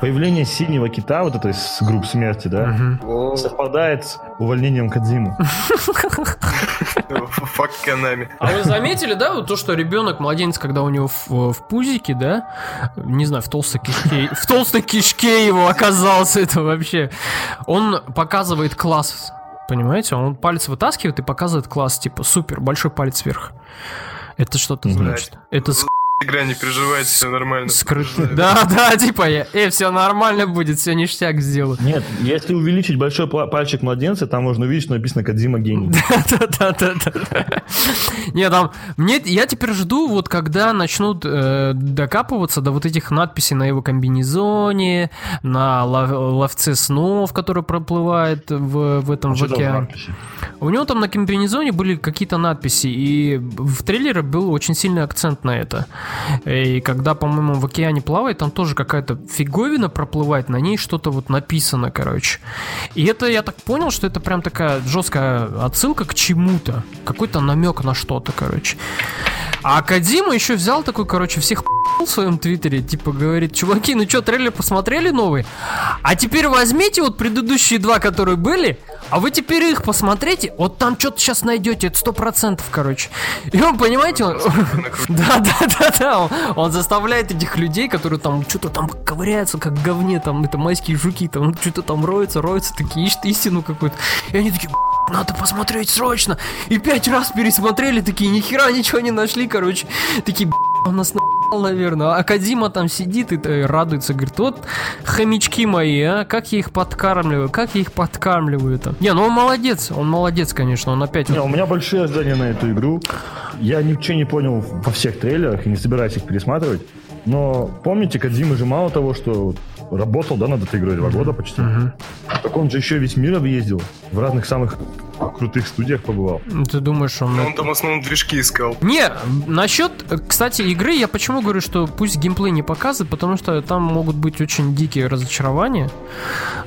Появление синего кита, вот этой с групп смерти, да, О, совпадает с увольнением Кадзимы. Фак Канами. А вы заметили, да, вот то, что ребенок, младенец, когда у него в, в пузике, да, не знаю, в толстой кишке, в толстой кишке его оказался, это вообще, он показывает класс, понимаете, он палец вытаскивает и показывает класс, типа, супер, большой палец вверх. Это что-то значит. Это Игра не переживает, все нормально. скрытый. Да, да, типа я, э, все нормально будет, все ништяк сделаю. Нет, если увеличить большой пальчик младенца, там можно увидеть, что написано Кадзима гений. Да-да-да-да. Не, там, мне, я теперь жду, вот когда начнут э, докапываться до вот этих надписей на его комбинезоне, на лов- ловце снов, который проплывает в, в этом А в за океане. У него там на комбинезоне были какие-то надписи, и в трейлере был очень сильный акцент на это. И когда, по-моему, в океане плавает, там тоже какая-то фиговина проплывает, на ней что-то вот написано, короче. И это, я так понял, что это прям такая жесткая отсылка к чему-то. Какой-то намек на что-то, короче. А Кадима еще взял такой, короче, всех в своем твиттере, типа говорит, чуваки, ну что, трейлер посмотрели новый? А теперь возьмите вот предыдущие два, которые были, а вы теперь их посмотрите, вот там что-то сейчас найдете, это сто процентов, короче. И он, понимаете, он... Да, да, да, да, он, заставляет этих людей, которые там что-то там ковыряются, как говне, там, это майские жуки, там что-то там роются, роются, такие ищут истину какую-то. И они такие, «Б***ь, надо посмотреть срочно. И пять раз пересмотрели, такие, нихера ничего не нашли, короче. Такие, «Б***ь, он нас на***л, наверное. А Кадима там сидит и радуется, говорит, вот хомячки мои, а, как я их подкармливаю, как я их подкармливаю там. Не, ну он молодец, он молодец, конечно, он опять... Не, вот- у меня большие ожидания на эту игру. Я ничего не понял во всех трейлерах и не собираюсь их пересматривать. Но помните, Кадзима же мало того, что работал, да, над этой игрой два года почти. Так он же еще весь мир объездил. В разных самых крутых студиях побывал. Ты думаешь, он... Но он там в основном движки искал. Не, насчет, кстати, игры, я почему говорю, что пусть геймплей не показывает, потому что там могут быть очень дикие разочарования.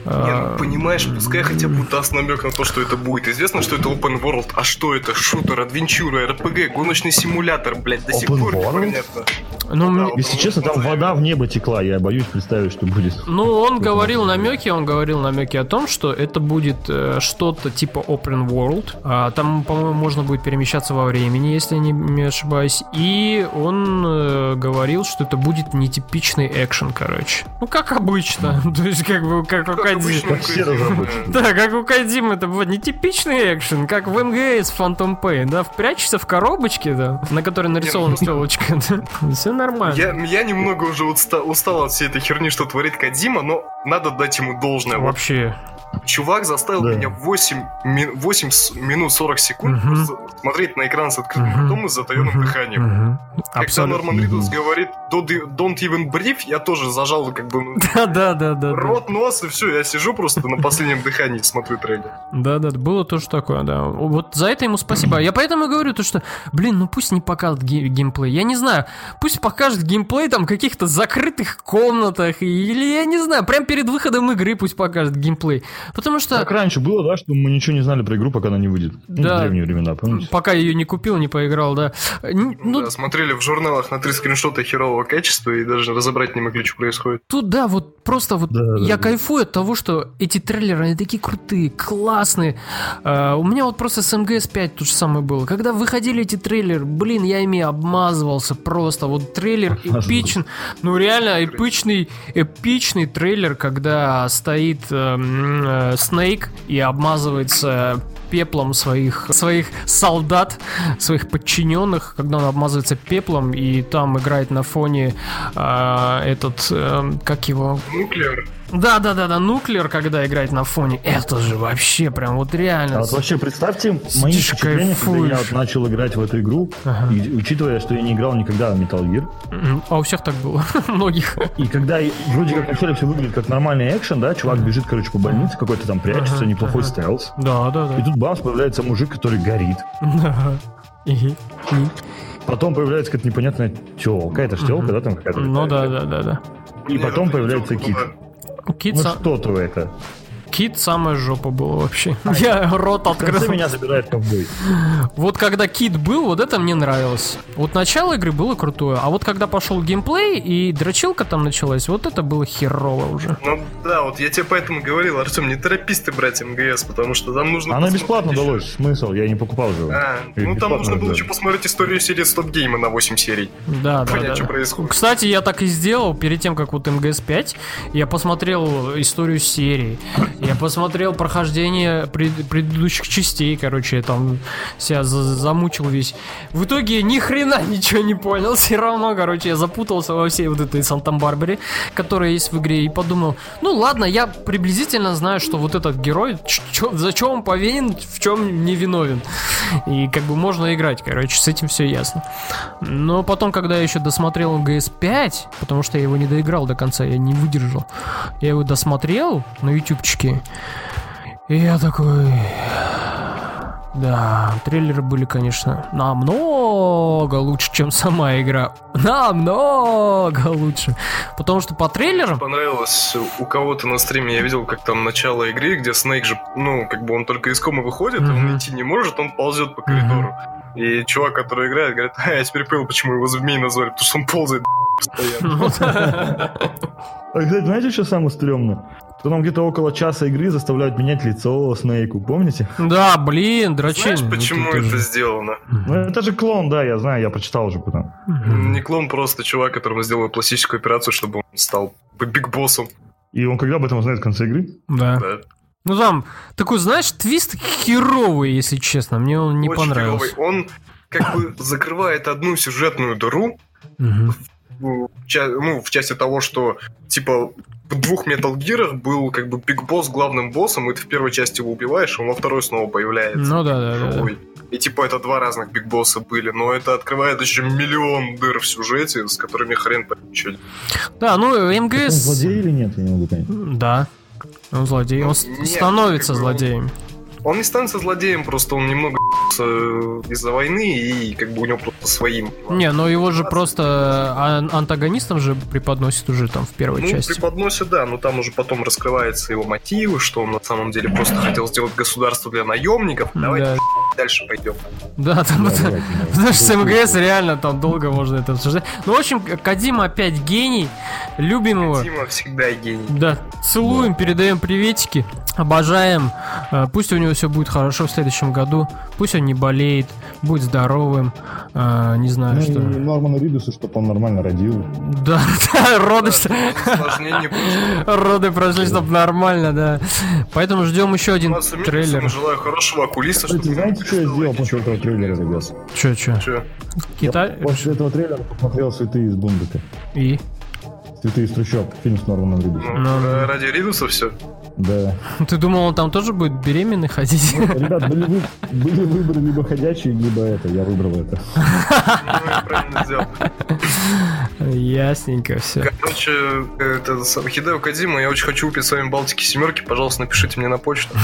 Не, А, ну, понимаешь, пускай хотя бы даст намек на то, что это будет. Известно, что это open world, а что это? Шутер, адвенчура, РПГ, гоночный симулятор, блядь, до сих Open пор world? непонятно. Ну, мне- Если честно, там вода в небо текла. Я боюсь представить, что будет. Ну, он говорил намеки, он говорил намеки о том, что это будет э, что-то типа open world. А, там, по-моему, можно будет перемещаться во времени, если я не, ошибаюсь. И он э, говорил, что это будет нетипичный экшен, короче. Ну, как обычно. То есть, как бы, как у Как Кадзи- обычно. Как все разработчики. Да, как у Кадима, это будет нетипичный экшен, как в МГС Phantom Pain, да, прячешься в коробочке, да, на которой нарисована телочка, да. Все нормально. Я, немного уже устал, устал от всей этой херни, что творит Кадима, но надо дать ему должное. Вообще. чувак заставил Да. меня 8, ми- 8 с- минут 40 секунд просто смотреть на экран с открытым Мгм. ртом и с затаенным Мгм. дыханием. Мгм. Когда Абсолютно. Норман Ридус говорит don't, e- even breathe, я тоже зажал как бы ну, Да, да, да, да. рот, нос и все, я сижу просто на последнем дыхании смотрю трейлер. Да, да, было тоже такое, да. Вот за это ему спасибо. Я поэтому и говорю то, что, блин, ну пусть не покажет ге- геймплей. Я не знаю, пусть покажет геймплей там в каких-то закрытых комнатах или я не знаю, прям перед выходом игры пусть покажет геймплей. Потому что Как раньше было, да, что мы ничего не знали про игру, пока она не выйдет. Ну, Да. в древние времена, помните? пока ее не купил, не поиграл, да. Н- Ну, Да, смотрели в журналах на три скриншота херового качества и даже разобрать не могли, что происходит. Тут, да, вот просто вот Да, да, я да. кайфую от того, что эти трейлеры, они такие крутые, классные. А, у меня вот просто с МГС 5 то же самое было. Когда выходили эти трейлеры, блин, я ими обмазывался просто. Вот трейлер эпичен. Ну, реально, эпичный, эпичный трейлер, когда стоит эм, э, Снейк и обмазывается пеплом своих, своих солдат, своих подчиненных, когда он обмазывается пеплом, и там играет на фоне а, этот, эм, как его, Нуклеар. Да, да, да, да, нуклеар, когда играть на фоне, это же вообще прям вот реально. А вот вообще представьте мои впечатления, когда я вот начал играть в эту игру, и учитывая, что я не играл никогда в Metal Gear, А у всех так было, многих. и когда и вроде как вначале все выглядит как нормальный экшен, да, чувак бежит, короче, по больнице, какой-то там прячется, Ага, неплохой стелс. Да, да, И да. тут бамс, появляется мужик, который горит. И- Потом появляется какая-то непонятная телка. Это ж телка, да, там какая-то? Ну да, да, да, да. И потом появляется кит. Кит, Ну са- что-то это. Кит самая жопа была вообще. Я рот В открыл. меня забирает ковбой. Вот когда Кит был, вот это мне нравилось. Вот начало игры было крутое, а вот когда пошел геймплей и дрочилка там началась, вот это было херово уже. Ну да, вот я тебе поэтому говорил, Артем, не торопись ты брать МГС, потому что там нужно... Она бесплатно еще. далось. Смысл? Я не покупал же. А, ну там нужно было еще посмотреть историю серии Стоп Гейма на 8 серий. Да, да, Понять, да. что да. происходит. Кстати, я так и сделал перед тем, как вот МГС 5, я посмотрел историю серии, я посмотрел прохождение пред- предыдущих частей, короче, я там себя за- замучил весь. В итоге ни хрена ничего не понял, все равно, короче, я запутался во всей вот этой Санта-Барбаре, которая есть в игре, и подумал, ну ладно, я приблизительно знаю, что вот этот герой, за чем он повинен, в чем не виновен. И как бы можно играть, короче, с этим все ясно. Но потом, когда я еще досмотрел МГС 5, потому что я его не доиграл до конца, я не выдержал, я его досмотрел на ютубчике, и я такой... Да, трейлеры были, конечно, намного лучше, чем сама игра. Намного лучше. Потому что по трейлерам... Понравилось у кого-то на стриме, я видел, как там начало игры, где Снейк же, ну, как бы он только из комы выходит, Мгм. он идти не может, он ползет по коридору. И чувак, который играет, говорит, а, я теперь понял, почему его змей назвали, потому что он ползает постоянно. А, кстати, знаете, что самое стрёмное? Что нам где-то около часа игры заставляют менять лицо Снейку, помните? Да, блин, дрочень. Знаешь, почему Вот это же. сделано? Ну, это же клон, да, я знаю, я прочитал уже потом. Не клон, просто чувак, которому сделали пластическую операцию, чтобы он стал биг боссом. И он когда об этом узнает в конце игры? Да. Да. Ну там, такой, знаешь, твист херовый, если честно. Мне он не Очень понравился. клёвый. Он как бы закрывает одну сюжетную дыру, Мгм. в, ну, в части того, что, типа, в двух Metal Gear был как бы Биг Босс главным боссом, и ты в первой части его убиваешь, а он во второй снова появляется. Ну да, да, да. И типа это два разных Биг Босса были, но это открывает еще миллион дыр в сюжете, с которыми хрен чё. Да, ну Он МГС... злодей или нет, я не могу понять. Да. Он злодей. Он Ну, с- нет, становится как бы он- злодеем. Он не станется злодеем, просто он немного э, из-за войны, и как бы у него просто своим. Не, но его же просто ан- антагонистом же преподносит уже там в первой Ну, части. преподносит, да, но там уже потом раскрываются его мотивы, что он на самом деле просто хотел сделать государство для наемников. Давайте Да, дальше пойдем. да, там Да, это- давайте, да. Потому что с МГС реально там долго можно это обсуждать. Ну, в общем, Кадима опять гений. Любим его. Дима всегда гений. Да, целуем, передаем приветики, обожаем. Э, Пусть у него все будет хорошо в следующем году. Пусть он не болеет, будет здоровым. Э, Не знаю, Ну, и что. Норману Ридусу, чтобы он нормально родил. Да, да, роды, роды прошли, чтобы нормально, да. Поэтому ждем еще один трейлер. Желаю хорошего окулиста, Кстати, чтобы... знаете, что я сделал после этого трейлера, ребят? Че, че? Китай? После этого трейлера посмотрел «Цветы из Бундека». И? «Цветы из трущоб», фильм с Норманом Ридусом. Ну, Ну, ра- ради Ридуса все. Да. Ты думал, он там тоже будет беременный ходить? Ребят, были, вы- были выборы либо ходячие, либо это. Я выбрал это. Ну, я. Ясненько все. Короче, это Хидео Кадима, я очень хочу купить с вами Балтики семерки, пожалуйста, напишите мне на почту.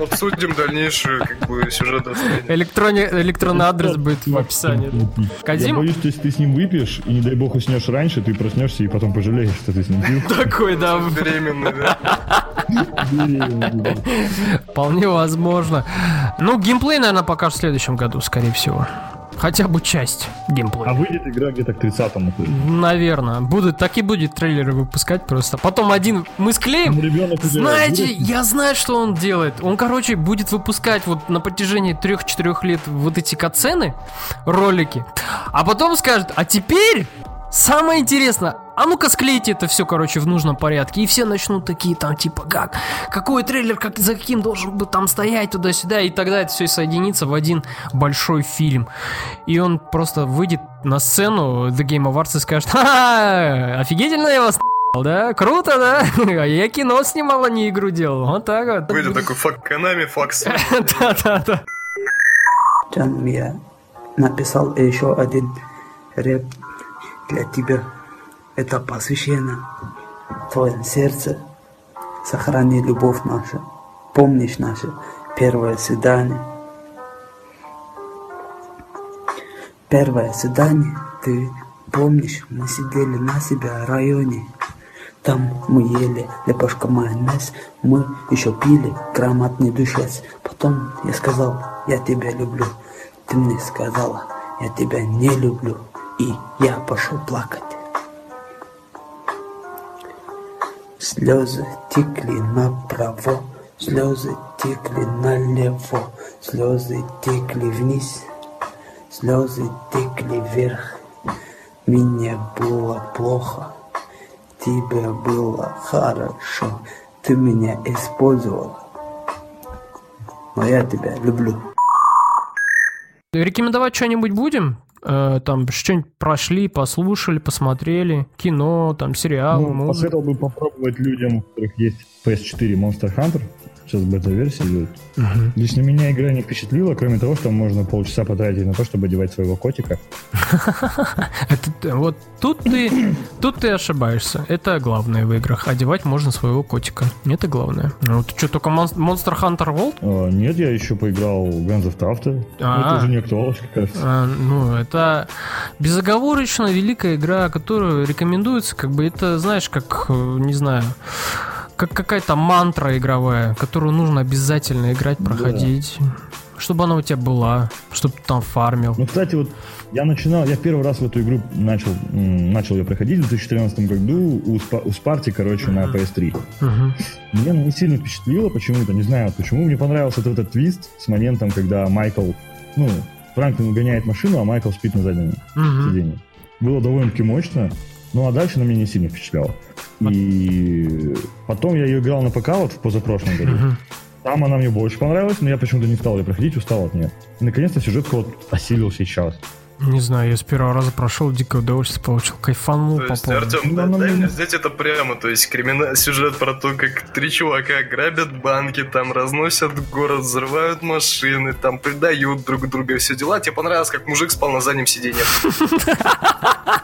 Обсудим дальнейшую, как бы, сюжет. Электронный адрес будет в описании. Я Кадим? боюсь, что если ты с ним выпьешь, и не дай бог уснешь раньше, ты проснешься и потом пожалеешь, что ты с ним пил. Такой, да, Беременный, да? Вполне возможно. Ну, геймплей, наверное, покажут в следующем году, скорее всего. Хотя бы часть А геймплея. выйдет игра где-то к 30-му. Наверное. Будут, так и будет трейлеры выпускать просто. Потом один мы склеим. Ребенок уже Знаете, вырастет. я знаю, что он делает. Он, короче, будет выпускать вот на протяжении 3-4 лет вот эти катсцены, ролики. А потом скажет, а теперь самое интересное, а ну-ка склейте это все, короче, в нужном порядке. И все начнут такие там, типа, как? Какой трейлер, как, за каким должен быть там стоять туда-сюда. И тогда это все соединится в один большой фильм. И он просто выйдет на сцену The Game Awards и скажет, ха офигительно я вас да? Круто, да? А я кино снимал, а не игру делал. Вот так вот. Выйдет такой фак Канами, фак. Да-да-да. Джан, я написал еще один рэп для тебя. Это посвящено в твоем сердце. Сохрани любовь наша. Помнишь наше первое свидание? Первое свидание, ты помнишь, мы сидели на себя районе. Там мы ели лепешка майонез, мы еще пили грамотный душец. Потом я сказал, я тебя люблю. Ты мне сказала, я тебя не люблю. И я пошел плакать. Слезы текли направо, слезы текли налево, слезы текли вниз, слезы текли вверх. Мне было плохо, тебе было хорошо, ты меня использовала, но я тебя люблю. Рекомендовать что-нибудь будем? Э, Там что-нибудь прошли, послушали, посмотрели. Кино, там сериалы, Ну, музыка. посоветовал бы попробовать людям, у которых есть PS4 Monster Hunter. Сейчас бета-версия идет. Мгм. Лично меня игра не впечатлила, кроме того, что можно полчаса потратить на то, чтобы одевать своего котика. Вот тут ты, тут ты ошибаешься. Это главное в играх. Одевать можно своего котика. Это главное. Ну, ты что, только Mon- Monster Hunter World? А, нет, я еще поиграл в Guns of Auto. А. Это уже не актуалочка, кажется. А, ну, это безоговорочно великая игра, которую рекомендуется, как бы это, знаешь, как, э, не знаю, как какая-то мантра игровая, которую нужно обязательно играть, проходить, чтобы она у тебя была, чтобы ты там фармил. Ну, кстати, вот я начинал, я первый раз в эту игру начал, начал ее проходить в 2013 году у, Спа- у Спарти, короче, на PS3. Мгм. Меня не сильно впечатлило почему-то, не знаю почему. Мне понравился вот этот твист с моментом, когда Майкл, ну, Франклин гоняет машину, а Майкл спит на заднем Мгм. сиденье. Было довольно-таки мощно, ну а дальше она меня не сильно впечатляло. И потом я ее играл на ПК вот в позапрошлом году. Там она мне больше понравилась, но я почему-то не стал ее проходить, устал от нее. И наконец-то сюжетка вот осилил сейчас. Не знаю, я с первого раза прошел, дикое удовольствие получил, кайфанул То по есть, полной. Артем, Ну, дай, дай мне- взять это прямо, то есть криминальный сюжет про то, как три чувака грабят банки, там разносят город, взрывают машины, там предают друг друга, все дела. Тебе понравилось, как мужик спал на заднем сиденье?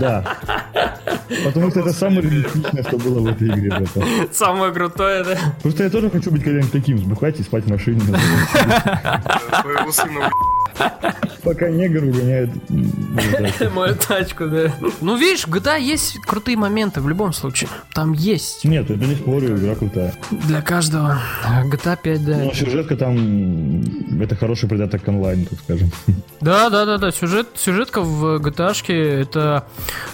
Да. Потому что это самое реалистичное, что было в этой игре. братан. Самое крутое, да? Просто я тоже хочу быть когда-нибудь таким, сбухать и спать в машине. Сына Пока негр угоняет. ну, Мою тачку, да. Ну, видишь, в GTA есть крутые моменты в любом случае. Там есть. Нет, это не спорю, игра крутая. Для каждого. GTA 5, да. Но сюжетка там это хороший придаток к онлайну, так скажем. Да, да, да, да. Сюжет, сюжетка в GTA это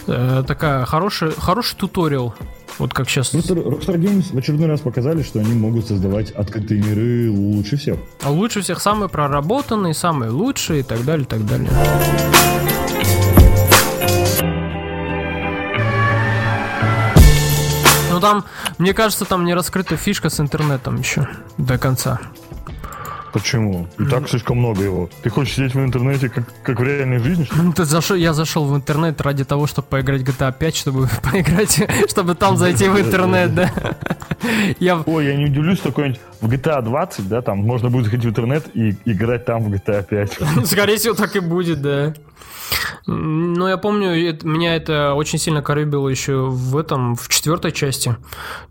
э, такая хорошая, хороший туториал. Вот как сейчас. Просто Rockstar Games в очередной раз показали, что они могут создавать открытые миры лучше всех. А лучше всех самые проработанные, самые лучшие и так далее, и так далее. Ну там, мне кажется, там не раскрыта фишка с интернетом еще до конца. Почему? И так слишком много его. Ты хочешь сидеть в интернете, как, как в реальной жизни? что? Ну, Ты зашел, я зашел в интернет ради того, чтобы поиграть GTA 5, чтобы поиграть, чтобы там зайти в интернет, да. Я, Ой, я не удивлюсь, что какой-нибудь в GTA 20, да, там можно будет заходить в интернет и играть там в GTA 5. Скорее всего, так и будет, да. Но я помню, это- меня это очень сильно корыбило еще в этом, в четвертой части,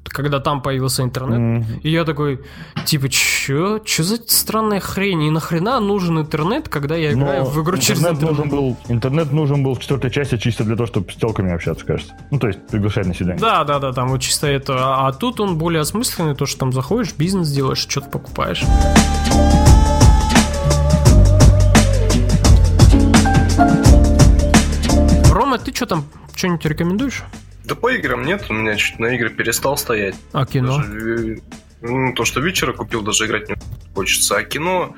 когда там появился интернет. И я такой, типа, чё? Чё за странная хрень? И нахрена нужен интернет, когда я играю в игру через интернет интернет? нужен был, интернет нужен был в четвертой части чисто для того, чтобы с телками общаться, кажется. Ну, то есть приглашать на свидание. Да, да, да, там вот чисто это. А, а тут он более осмысленный, то, что там заходишь, бизнес делаешь, что-то покупаешь. Рома, ты что там, что-нибудь рекомендуешь? Да по играм нет, у меня чуть на игры перестал стоять. А кино? Даже, э, ну, то, что вечера купил, даже играть не хочется. А кино,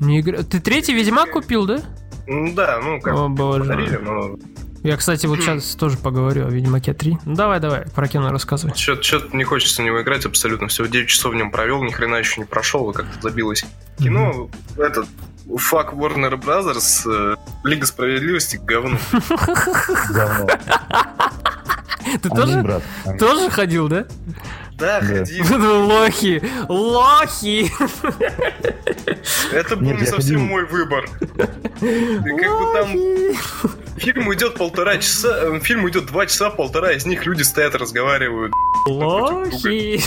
Не игра... Ты третий Ведьмак купил, да? ну да, ну как О, боже. подарили, но Я, кстати, вот сейчас тоже поговорю о Ведьмаке 3. Ну, давай, давай, про кино рассказывай. что-то не хочется в него играть абсолютно. Всего 9 часов в нем провел, ни хрена еще не прошел, и как-то забилось. Кино, этот, фак Warner Brothers, э, Лига Справедливости, говно. Говно. Ты тоже, тоже ходил, да? Да, Да. ходи. Лохи, лохи. Это был Нет, не совсем ходил. мой выбор. Как бы там фильм идет полтора часа, э, фильм идет два часа, полтора из них люди стоят, разговаривают. Лохи.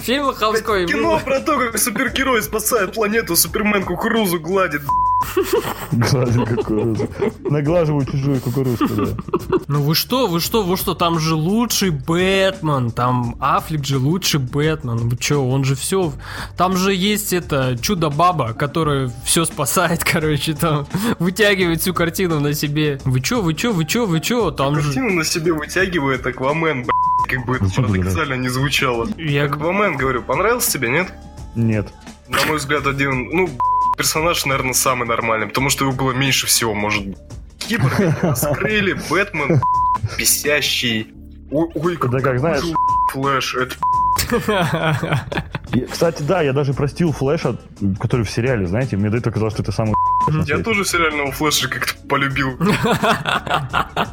Фильм Лоховской. Кино про то, как супергерой спасает планету, Супермен кукурузу гладит. Гладит кукурузу. Наглаживаю чужую кукурузку, да. Ну вы что, вы что, вы что, там же лучший Бэтмен, там Аффлек же лучший Бэтмен, вы что, он же все, там же есть это чудо-баба, которая все спасает, короче, там вытягивает всю картину на себе. Вы чё, вы чё, вы чё, вы чё, там же... Картину на себе вытягивает Аквамен, как бы это Ну, чё парадоксально не звучало. Я... Аквамен, говорю, понравился тебе, нет? Нет. На мой взгляд, один, ну, персонаж, наверное, самый нормальный, потому что его было меньше всего, может быть. Киборг, скрыли, Бэтмен, бесящий. Ой, ой, Да как, знаешь- Флэш, это Кстати, да, я даже простил Флэша, который в сериале, знаете, мне до этого казалось, что это самый Я тоже сериального Флэша как-то полюбил.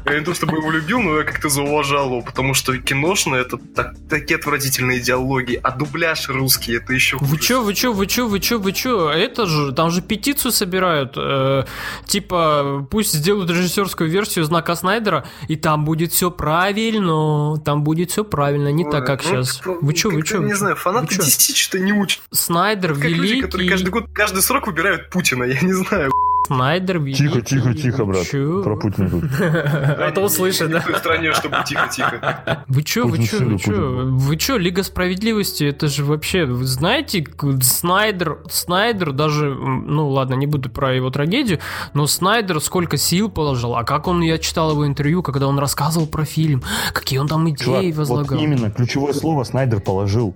Я не то чтобы его любил, но я как-то зауважал его, потому что киношно это так- такие отвратительные диалоги, а дубляж русский это еще Вы чё, вы чё, вы чё, вы чё, вы чё? Это же, там же петицию собирают, э, типа, пусть сделают режиссерскую версию знака Снайдера, и там будет все правильно, там будет все правильно, не так, как сейчас. Вы чё, вы чё? Не знаю, фанаты чё? DC что-то не учат. Снайдер Как люди, которые великий, каждый год, каждый срок выбирают Путина, я не знаю. Снайдер великий. Тихо, тихо, тихо, брат. Чё? Про Путина тут. А то услышит, да? в стране, чтобы тихо-тихо. Вы чё, вы чё, вы чё? Вы чё, Лига Справедливости, это же вообще, вы знаете, Снайдер, Снайдер даже, ну ладно, не буду про его трагедию, но Снайдер сколько сил положил, а как он, я читал его интервью, когда он рассказывал про фильм, какие он там Чувак, идеи вот возлагал. именно ключевое слово Снайдер положил.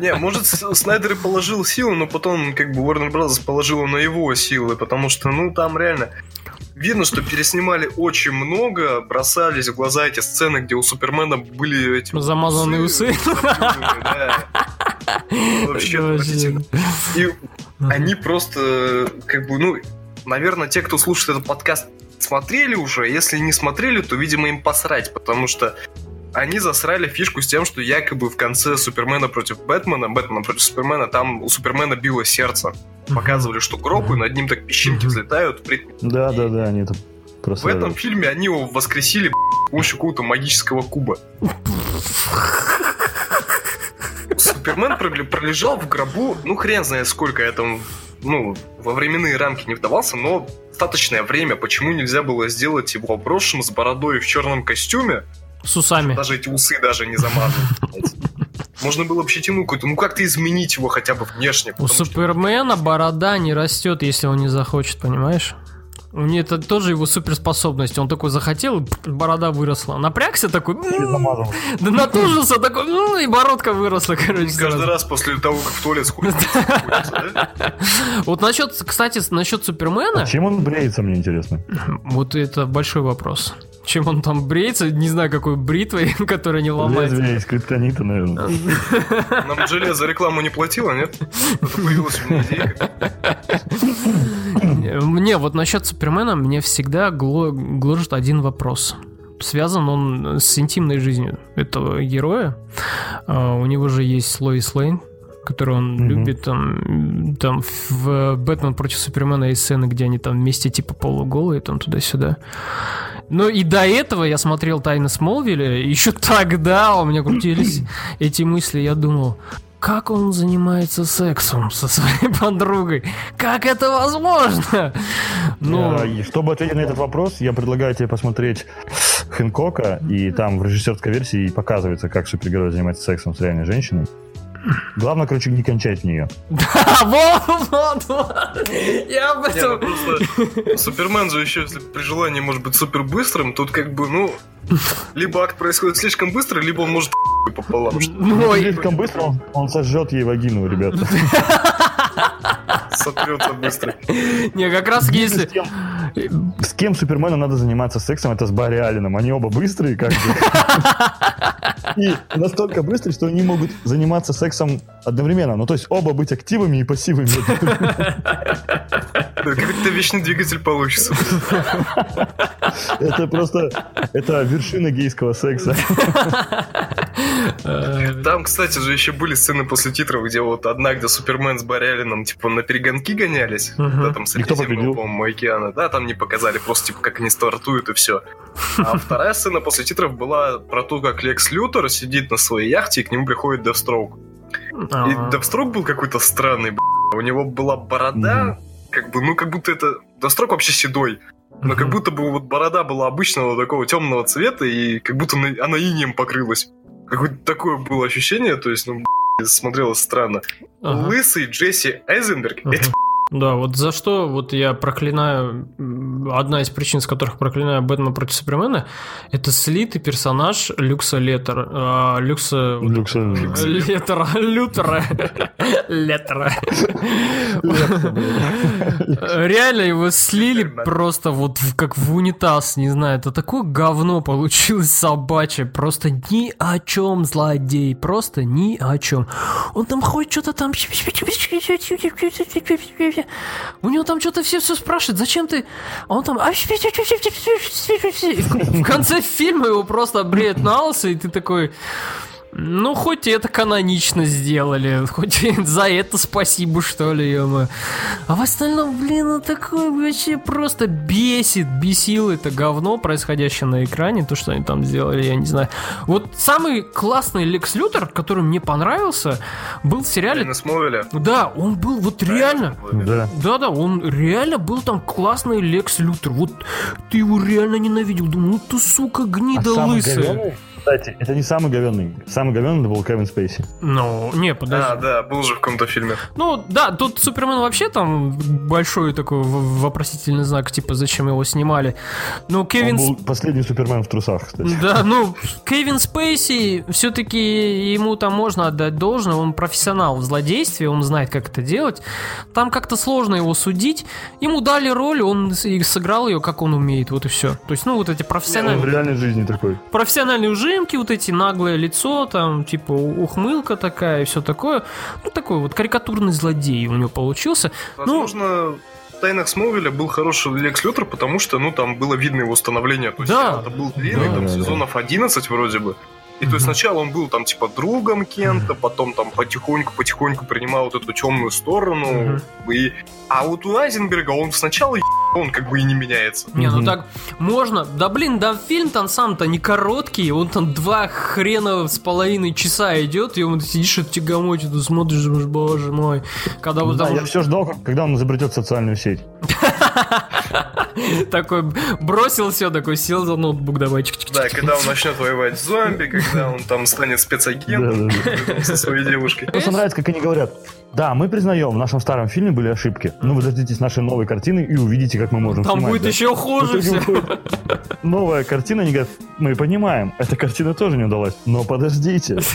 Не, может, Снайдер и положил силы, но потом, как бы, Warner Bros. положила на его силы, потому что, ну, там реально... Видно, что переснимали очень много, бросались в глаза эти сцены, где у Супермена были эти... Замазанные усы. да. Вообще отвратительно. И они просто, как бы, ну, наверное, те, кто слушает этот подкаст, смотрели уже. Если не смотрели, то, видимо, им посрать, потому что они засрали фишку с тем, что якобы в конце Супермена против Бэтмена, Бэтмена против Супермена, там у Супермена било сердце. Показывали, что гроб, и над ним так песчинки взлетают. Да, да, да, они это В просрали. этом фильме они его воскресили с помощью какого-то магического куба. Супермен проле- пролежал в гробу, ну хрен знает сколько я там, ну, во временные рамки не вдавался, но достаточное время. Почему нельзя было сделать его обросшим с бородой в черном костюме? С усами. Даже эти усы даже не замазаны. Можно было бы щетину какую-то, ну как-то изменить его хотя бы внешне. У Супермена борода не растет, если он не захочет, понимаешь? У него это тоже его суперспособность. Он такой захотел, борода выросла. Напрягся такой, И м, замазал. да натужился такой, м, и бородка выросла, короче. Каждый раз после того, как в туалет сходит. Вот насчет, кстати, насчет Супермена, чем он бреется, мне интересно? вот это большой вопрос. Чем он там бреется, не знаю, какой бритвой, которая не ломается. Лезвие из криптонита, наверное. Нам железо рекламу не платила, нет? Это появилась у меня идейка. Мне вот насчет Супермена мне всегда гло- гложет один вопрос. Связан он с интимной жизнью этого героя. А, У него же есть Лоис Лейн, которую он Мгм. любит. Там, там в «Бэтмен против Супермена» есть сцены, где они там вместе типа полуголые, там туда-сюда. Но и до этого я смотрел «Тайны Смолвиля», и еще тогда у меня крутились эти мысли. Я думал, как он занимается сексом со своей подругой? Как это возможно? Ну, и Чтобы ответить на этот вопрос, я предлагаю тебе посмотреть Хэнкока, и там в режиссерской версии показывается, как супергерой занимается сексом с реальной женщиной. Главное, короче, не кончать в нее. вот, вот, вот. Я об ну этом... просто Супермен же еще, если при желании может быть супер быстрым, тут как бы, ну, либо акт происходит слишком быстро, либо он может пополам. Ну, Слишком быстро он, он сожжет ей вагину, ребята. Сотрется быстро. Не, как раз если... С кем, с кем Супермену надо заниматься сексом, это с Барри Алленом. Они оба быстрые, как бы. И настолько быстрый, что они могут заниматься сексом одновременно. Ну, то есть оба быть активами и пассивами. Как-то вечный двигатель получится. Это просто... Это вершина гейского секса. Там, кстати же, еще были сцены после титров, где вот одна, где Супермен с Барялином, типа, на перегонки гонялись. Да, там И кто победил? Средиземного, по-моему, океана. Да, там не показали, просто, типа, как они стартуют и все. А вторая сцена после титров была про то, как Лекс Лютер сидит на своей яхте, и к нему приходит Девстроук. А. И Девстрок был какой-то странный. У него была борода, как бы, ну, как будто это... Девстрок вообще седой. Но как будто бы вот борода была обычного такого темного цвета, и как будто на- она инеем покрылась. Какое-то такое было ощущение, то есть, ну, смотрелось странно. Ага. Лысый Джесси Айзенберг, Ага. это Да, вот за что вот я проклинаю, одна из причин, с которых проклинаю Бэтмена против Супермена, это слитый персонаж Люкса Леттера. а, Люкса... Люкс, э, Леттера, Лютера, Леттера. Реально его слили просто вот как в унитаз, не знаю, это такое говно получилось собачье, просто ни о чем злодей, просто ни о чем. Он там ходит что-то там, у него там что-то все все спрашивают, зачем ты, а он там, «А, И в конце фильма его просто бреет на и ты такой, ну, хоть это канонично сделали, хоть и за это спасибо, что ли, ё А в остальном, блин, ну такое вообще просто бесит, бесило это говно, происходящее на экране, то, что они там сделали, я не знаю. Вот самый классный Лекс Лютер, который мне понравился, был в сериале... Смолвиля. Да, он был вот реально... Да. Да-да, он реально был там классный Лекс Лютер. Вот ты его реально ненавидел. Думал, ну ты, сука, А гнида самый лысая. Кстати, это не самый говенный. Самый говенный это был Кевин Спейси. Ну, не, подожди. А, да, был же в каком-то фильме. Ну, да, тут Супермен вообще там большой такой вопросительный знак, типа, зачем его снимали. Ну, Он Кевин... был последний Супермен в трусах, кстати. Да, ну, Кевин Спейси, все-таки ему там можно отдать должное, он профессионал в злодействе, он знает, как это делать. Там как-то сложно его судить. Ему дали роль, он сыграл ее, как он умеет, вот и все. То есть, ну, вот эти Он в профессиональные, реальной жизни такой. профессиональные ужимки, вот эти наглое лицо, там, типа, ухмылка такая и все такое. Ну, такой вот карикатурный злодей у него получился. Ну, Возможно, в Тайнах Смолвиля был хороший Лекс Лютер, потому что, ну, там было видно его становление. То есть, Да. это был длинный, Да, там, да, да. сезонов 11 вроде бы. И то есть сначала он был там типа другом Кента, потом там потихоньку-потихоньку принимал вот эту темную сторону. И... А вот у Айзенберга он сначала он как бы и не меняется. Не, ну так можно. Да блин, да фильм там сам-то не короткий, он там два хрена с половиной часа идет, и он сидишь и тягомотит, ты смотришь, думаешь, боже мой. Когда вот Да, там я все ждал, когда он изобретет социальную сеть. такой бросил все, такой сел за ноутбук, давай. Да, когда он начнет воевать с зомби, когда он там станет спецагентом со своей девушкой. Просто нравится, как они говорят. Да, мы признаем, в нашем старом фильме были ошибки. Ну, вы дождитесь нашей новой картины и увидите, как мы можем Там снимать, будет да. еще хуже все. новая картина, они говорят, мы понимаем, эта картина тоже не удалась, но подождите.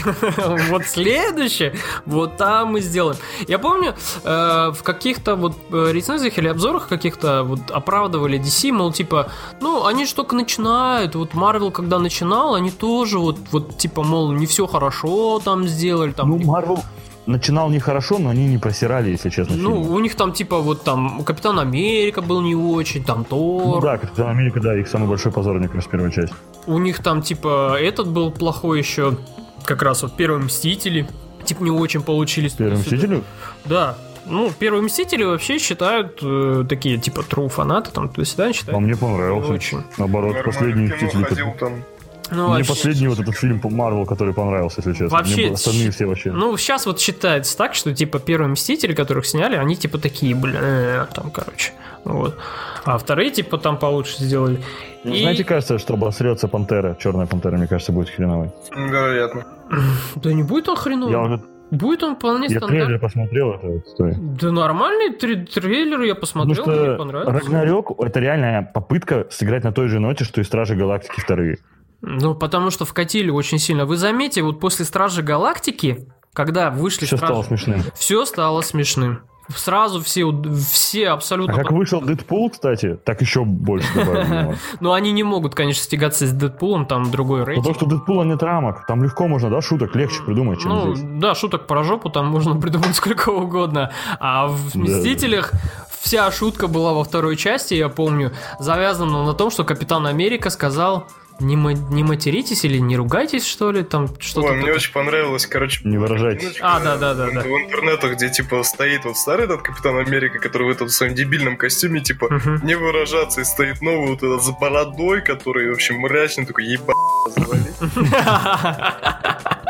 Вот следующее, вот там мы сделаем. Я помню, э, в каких-то вот э, рецензиях или обзорах каких-то вот оправдывали DC, мол, типа, ну, они же только начинают, вот Marvel, когда начинал, они тоже вот, вот типа, мол, не все хорошо там сделали, там, Ну, Марвел начинал нехорошо, но они не просирали, если честно. ну, фильм. у них там, типа, вот там Капитан Америка был не очень, там Тор, Ну да, Капитан Америка, да, их самый большой позорник из первой части. у них там, типа, этот был плохой еще, как раз вот Первые Мстители, типа, не очень получились. Первым туда-сюда. Мстителю? Да. Ну, первые мстители вообще считают э, такие, типа, true фанаты, там, то есть, да, А считают. мне понравился. Очень. Наоборот, Нормально кино Мстители. ходил там. Ну, Мне вообще- последний вот этот фильм по Марвел, который понравился, если честно. Вообще, Мне остальные все вообще. Ну, сейчас вот считается так, что, типа, первые Мстители, которых сняли, они, типа, такие, бля, там, короче, вот. А вторые, типа, там получше сделали. Ну, И- Знаете, кажется, что обосрется Пантера, Черная Пантера, мне кажется, будет хреновой. Вероятно. Да не будет он хреновый. Я уже Будет он вполне я стандартный. трейлер посмотрел, это вот стой. Да нормальный тре- трейлер я Потому посмотрел, мне что понравился. Рагнарёк это реальная попытка сыграть на той же ноте, что и Стражи Галактики вторые. Ну, потому что вкатили очень сильно. Вы заметите, вот после Стражи Галактики, когда вышли Все Стражи... стало смешным. Все стало смешным. сразу все, все А абсолютно... как вышел Дэдпул, кстати, так еще больше добавили. Ну, они не могут, конечно, стягаться с Дэдпулом, там другой Потому рейтинг. что у Дэдпула нет рамок. Там легко можно, да, шуток легче придумать, чем Ну, здесь. да, шуток про жопу там можно придумать сколько угодно. А в «Мстителях» вся шутка была во второй части, я помню, завязана на том, что Капитан Америка сказал не, ма- не материтесь или не ругайтесь, что ли, там что-то Ой, мне очень понравилось, короче, Не выражайтесь. А, да, да, да, в, да. в интернетах, где типа стоит вот старый этот Капитан Америка, который в этом своем дебильном костюме, типа, Мгм. не выражаться, и стоит новый вот этот с бородой, который, в общем, мрачный, такой, еба, завали.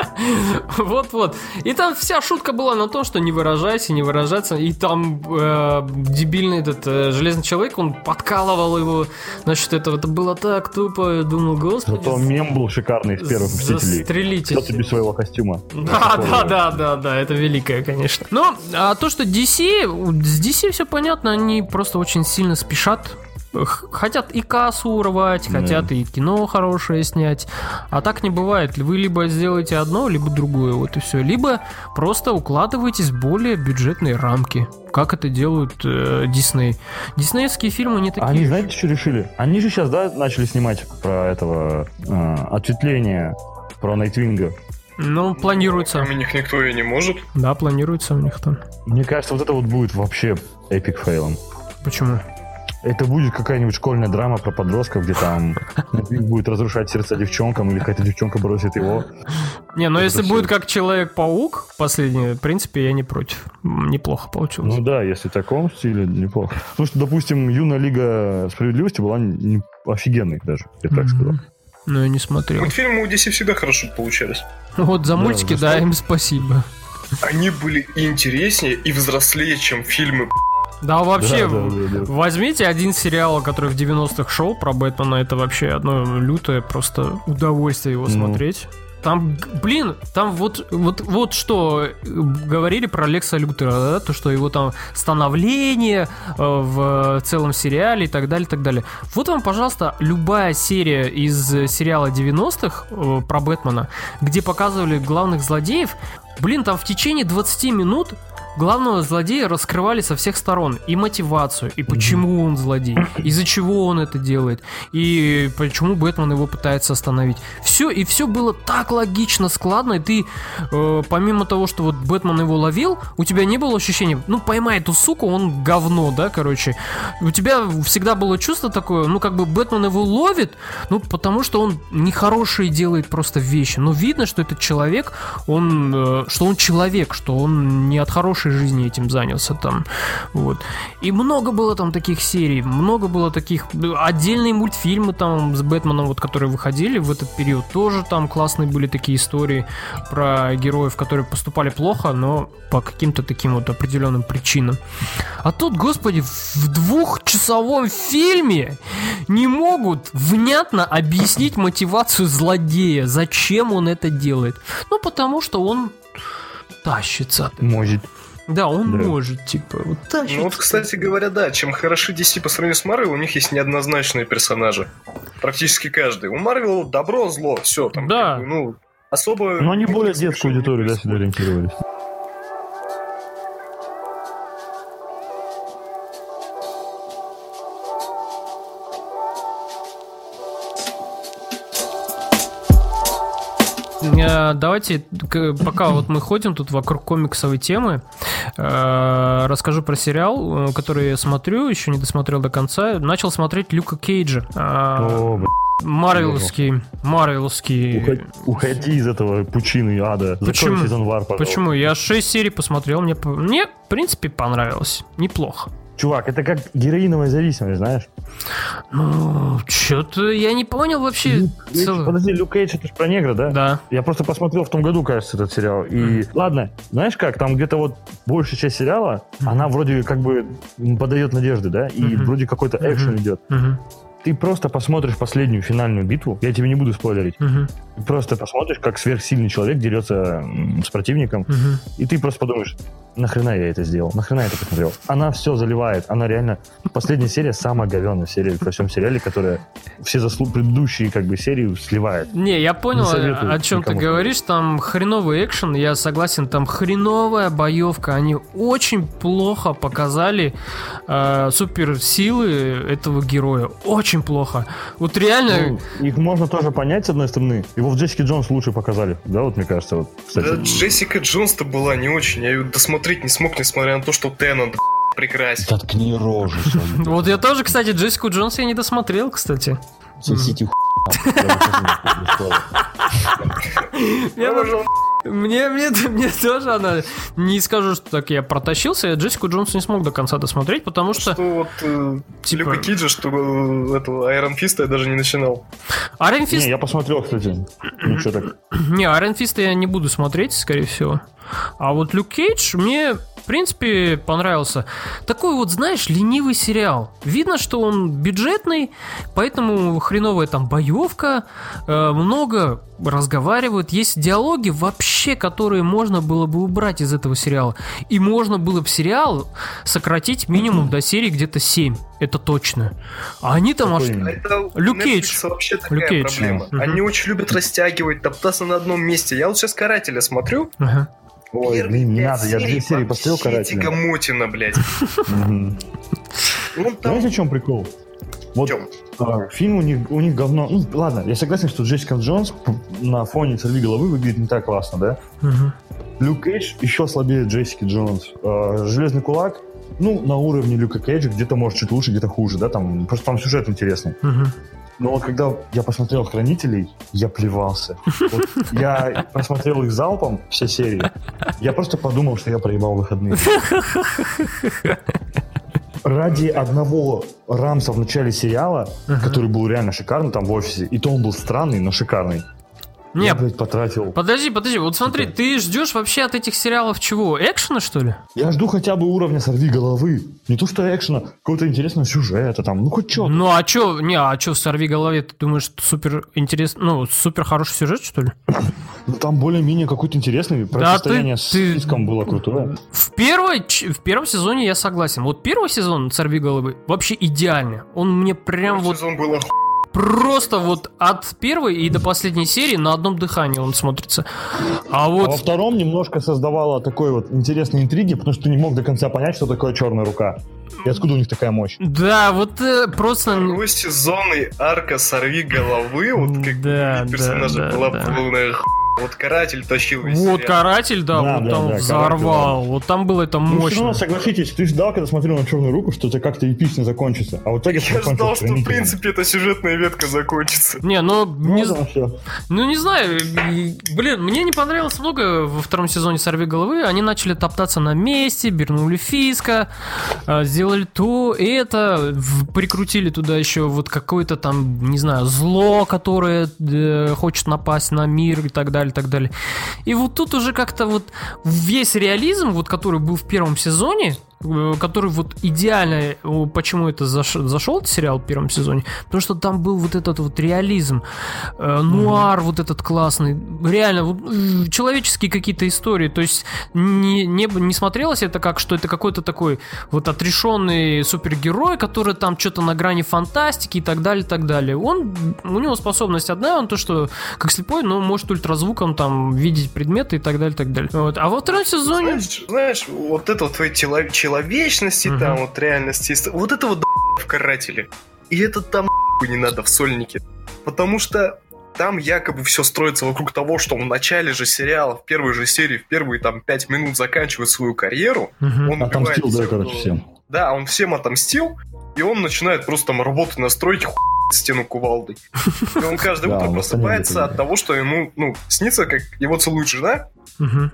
Вот-вот. И там вся шутка была на том, что не выражайся, не выражаться. И там э, дебильный этот э, железный человек, он подкалывал его. Значит, это, это было так тупо. Я думал, господи, Зато мем был шикарный из первых Мстителей. застрелитесь. Кто ты без своего костюма? Да, да, да, да, да, это великое, конечно. Но а то, что DC, с DC все понятно, они просто очень сильно спешат. Хотят и кассу урвать, Да. хотят и кино хорошее снять. А так не бывает. Вы либо сделаете одно, либо другое. Вот и все. Либо просто укладываетесь в более бюджетные рамки. Как это делают э, Дисней. Диснеевские фильмы не такие. Они, знаете, что решили? Они же сейчас, да, начали снимать про этого э, ответвления, про Найтвинга. Ну, планируется. Кроме них никто и не может. Да, планируется у них там. Мне кажется, вот это вот будет вообще эпик фейлом. Почему? Это будет какая-нибудь школьная драма про подростков, где там будет разрушать сердца девчонкам, или какая-то девчонка бросит его. Не, но Это если будет как Человек-паук последний, в принципе, я не против. Неплохо получилось. Ну да, если в таком стиле, неплохо. Потому что, допустим, юная лига справедливости была не- офигенной даже, я так сказал. Ну, я не смотрел. Мультфильмы у DC всегда хорошо получались. Вот за мультики, да, им спасибо. Они были и интереснее, и взрослее, чем фильмы. Да, вообще, Да, да, да, возьмите один сериал, который в 90-х шел про Бэтмена, это вообще одно лютое просто удовольствие его Ну. смотреть. Там, блин, там вот, вот, вот что э, говорили про Лекса Лютера, да, то, что его там становление э, в целом сериале и так далее, и так далее. Вот вам, пожалуйста, любая серия из сериала 90-х э, про Бэтмена, где показывали главных злодеев, блин, там в течение 20 минут главного злодея раскрывали со всех сторон. И мотивацию, и почему он злодей, из-за чего он это делает, и почему Бэтмен его пытается остановить. Все, и все было так логично, складно, и ты, э, помимо того, что вот Бэтмен его ловил, у тебя не было ощущения, ну, поймай эту суку, он говно, да, короче. У тебя всегда было чувство такое, ну, как бы Бэтмен его ловит, ну, потому что он нехорошие делает просто вещи. Но видно, что этот человек, он, э, что он человек, что он не от хорошей жизни этим занялся там. Вот. И много было там таких серий, много было таких отдельные мультфильмы там с Бэтменом, вот, которые выходили в этот период. Тоже там классные были такие истории про героев, которые поступали плохо, но по каким-то таким вот определенным причинам. А тут, господи, в двухчасовом фильме не могут внятно объяснить мотивацию злодея, зачем он это делает. Ну, потому что он тащится. Может. Да, он Да. может, типа, вот тащится. Ну вот, кстати говоря, да, чем хороши DC по сравнению с Marvel, у них есть неоднозначные персонажи. Практически каждый. У Марвел добро, зло, все там. Да. как бы, ну, особо... Но они более детскую аудиторию, да, не сюда ориентировались. Давайте, пока вот мы ходим тут вокруг комиксовой темы, э, расскажу про сериал, э, который я смотрю, еще не досмотрел до конца. Начал смотреть Люка Кейджа. О, бля, Марвеловский. Марвеловский. уходи, уходи из этого пучины ада. Закрой Почему? сезон вар, пожалуйста. Почему? Я 6 серий посмотрел, мне, мне в принципе понравилось. Неплохо. Чувак, это как героиновая зависимость, знаешь? Ну, что-то я не понял вообще. Люк целое. Подожди, Люк Кейдж это же про негра, да? Да. Я просто посмотрел в том году, кажется, этот сериал. И ладно, знаешь как, там где-то вот большая часть сериала, она вроде как бы подает надежды, да? И Мгм. вроде какой-то экшен Мгм. идет. Мгм. Ты просто посмотришь последнюю финальную битву, я тебе не буду спойлерить. Мгм. Ты просто посмотришь, как сверхсильный человек дерется с противником, Мгм. и ты просто подумаешь, нахрена я это сделал? Нахрена я это посмотрел? Она все заливает. Она реально... Последняя серия самая говенная серия во всем сериале, которая все заслуг предыдущие как бы серии сливает. Не, я понял, Не о, чем ты говоришь. Там хреновый экшен, я согласен, там хреновая боевка. Они очень плохо показали э, суперсилы этого героя. Очень плохо. Вот реально... Ну, их можно тоже понять, с одной стороны. Его в Джессике Джонс лучше показали. Да, вот мне кажется, вот, Да, кстати. Джессика Джонс-то была не очень. Я ее досмотреть не смог, несмотря на то, что Теннант прекрасен. Заткни рожу. Вот я тоже, кстати, Джессику Джонс я не досмотрел, кстати. Сосите ху- Я Мне, мне, мне тоже она... Не скажу, что так я протащился, я Джессику Джонс не смог до конца досмотреть, потому что... Что вот э, Типа- Люка Киджа, что э, этого Айрон Фиста я даже не начинал. Iron Fist... Не, я посмотрел, кстати. Ну, что так? Не, Iron Fist я не буду смотреть, скорее всего. А вот Люк Кейдж мне, принципе, понравился. Такой вот, знаешь, ленивый сериал. Видно, что он бюджетный, поэтому хреновая там боевка, э, много разговаривают. Есть диалоги вообще, которые можно было бы убрать из этого сериала. И можно было бы сериал сократить минимум до серии где-то 7. Это точно. А они там аж... Какой именно? Это у Люк Netflix Кейдж. вообще такая Люк Кейдж. проблема. Мгм. Они очень любят растягивать, топтаться на одном месте. Я вот сейчас «Карателя» смотрю. Ага. Ой, первые блин, не надо, я две серии посмотрел «Карателя». тягомотина, блядь. Ну. Знаете, в чем прикол? Вот а, фильм у них, у них говно. Ну, ладно, я согласен, что Джессика Джонс на фоне «Сорви головы» выглядит не так классно, да? Люк Кейдж еще слабее Джессики Джонс. А, Железный кулак, ну, на уровне Люка Кейджа, где-то, может, чуть лучше, где-то хуже, да, там, просто там сюжет интересный. Но вот когда я посмотрел «Хранителей», я плевался. Вот я посмотрел их залпом, все серии. Я просто подумал, что я проебал выходные. Ради одного Рамса в начале сериала, который был реально шикарный там в офисе, и то он был странный, но шикарный. Не, Я, блядь, потратил. Подожди, подожди, вот смотри, Типа. ты ждешь вообще от этих сериалов чего? Экшена, что ли? Я жду хотя бы уровня «Сорви головы». Не то что экшена, какого-то интересного сюжета там, ну хоть что Ну а чё, не, а чё в «Сорви голове» ты думаешь, что супер интересно, ну, супер хороший сюжет, что ли? Ну, там более-менее какой-то интересный. Да Противостояние ты- с ты- было крутое. В, первой, в первом сезоне я согласен. Вот первый сезон «Сорви головы» вообще идеальный. Он мне прям вот сезон был оху... просто вот от первой и до последней серии на одном дыхании он смотрится. А А во вот... втором немножко создавало такой вот интересной интриги, потому что ты не мог до конца понять, что такое черная рука. И откуда у них такая мощь. Да, вот э, просто... Второй сезон и арка «Сорви головы», вот как Да, персонажа да, была да. полная ху... Вот каратель тащил весь Вот сериал. каратель, да, Да, вот да, там да, взорвал. Вот там было это Ну, все мощно. равно, согласитесь, ты ждал, когда смотрел на черную руку, что это как-то эпично закончится. А в итоге Я ждал, что в принципе эта сюжетная ветка закончится. Не, ну, Ну, не, да, ну не знаю, и, блин, мне не понравилось много во втором сезоне «Сорви головы». Они начали топтаться на месте, вернули Фиска, а, сделали то, это, в- прикрутили туда еще вот какое-то там, не знаю, зло, которое э, хочет напасть на мир и так далее, и так далее. И вот тут уже как-то вот весь реализм, вот который был в первом сезоне, который вот идеально, э, почему это заш- зашел сериал в первом сезоне, потому что там был вот этот вот реализм, э, нуар вот этот классный, реально вот, э, человеческие какие-то истории, то есть не, не, не смотрелось это как, что это какой-то такой вот отрешенный супергерой, который там что-то на грани фантастики и так далее, и так далее. Он, у него способность одна, он то, что как слепой, но может ультразвуком там видеть предметы и так далее, и так далее. Вот. А во втором сезоне... Знаешь, знаешь, вот это вот твоей чело- человечности, Мгм. там вот реальности, вот это вот в карателе. И это там не надо в сольнике. Потому что там якобы все строится вокруг того, что он в начале же сериала, в первой же серии, в первые там пять минут заканчивает свою карьеру. Мгм. Он Отомстил, да, короче, всем. Да, он всем отомстил, и он начинает просто там работать на стройке, ху- стену кувалдой. И он каждое утро просыпается от того, что ему, ну, снится, как его целует жена,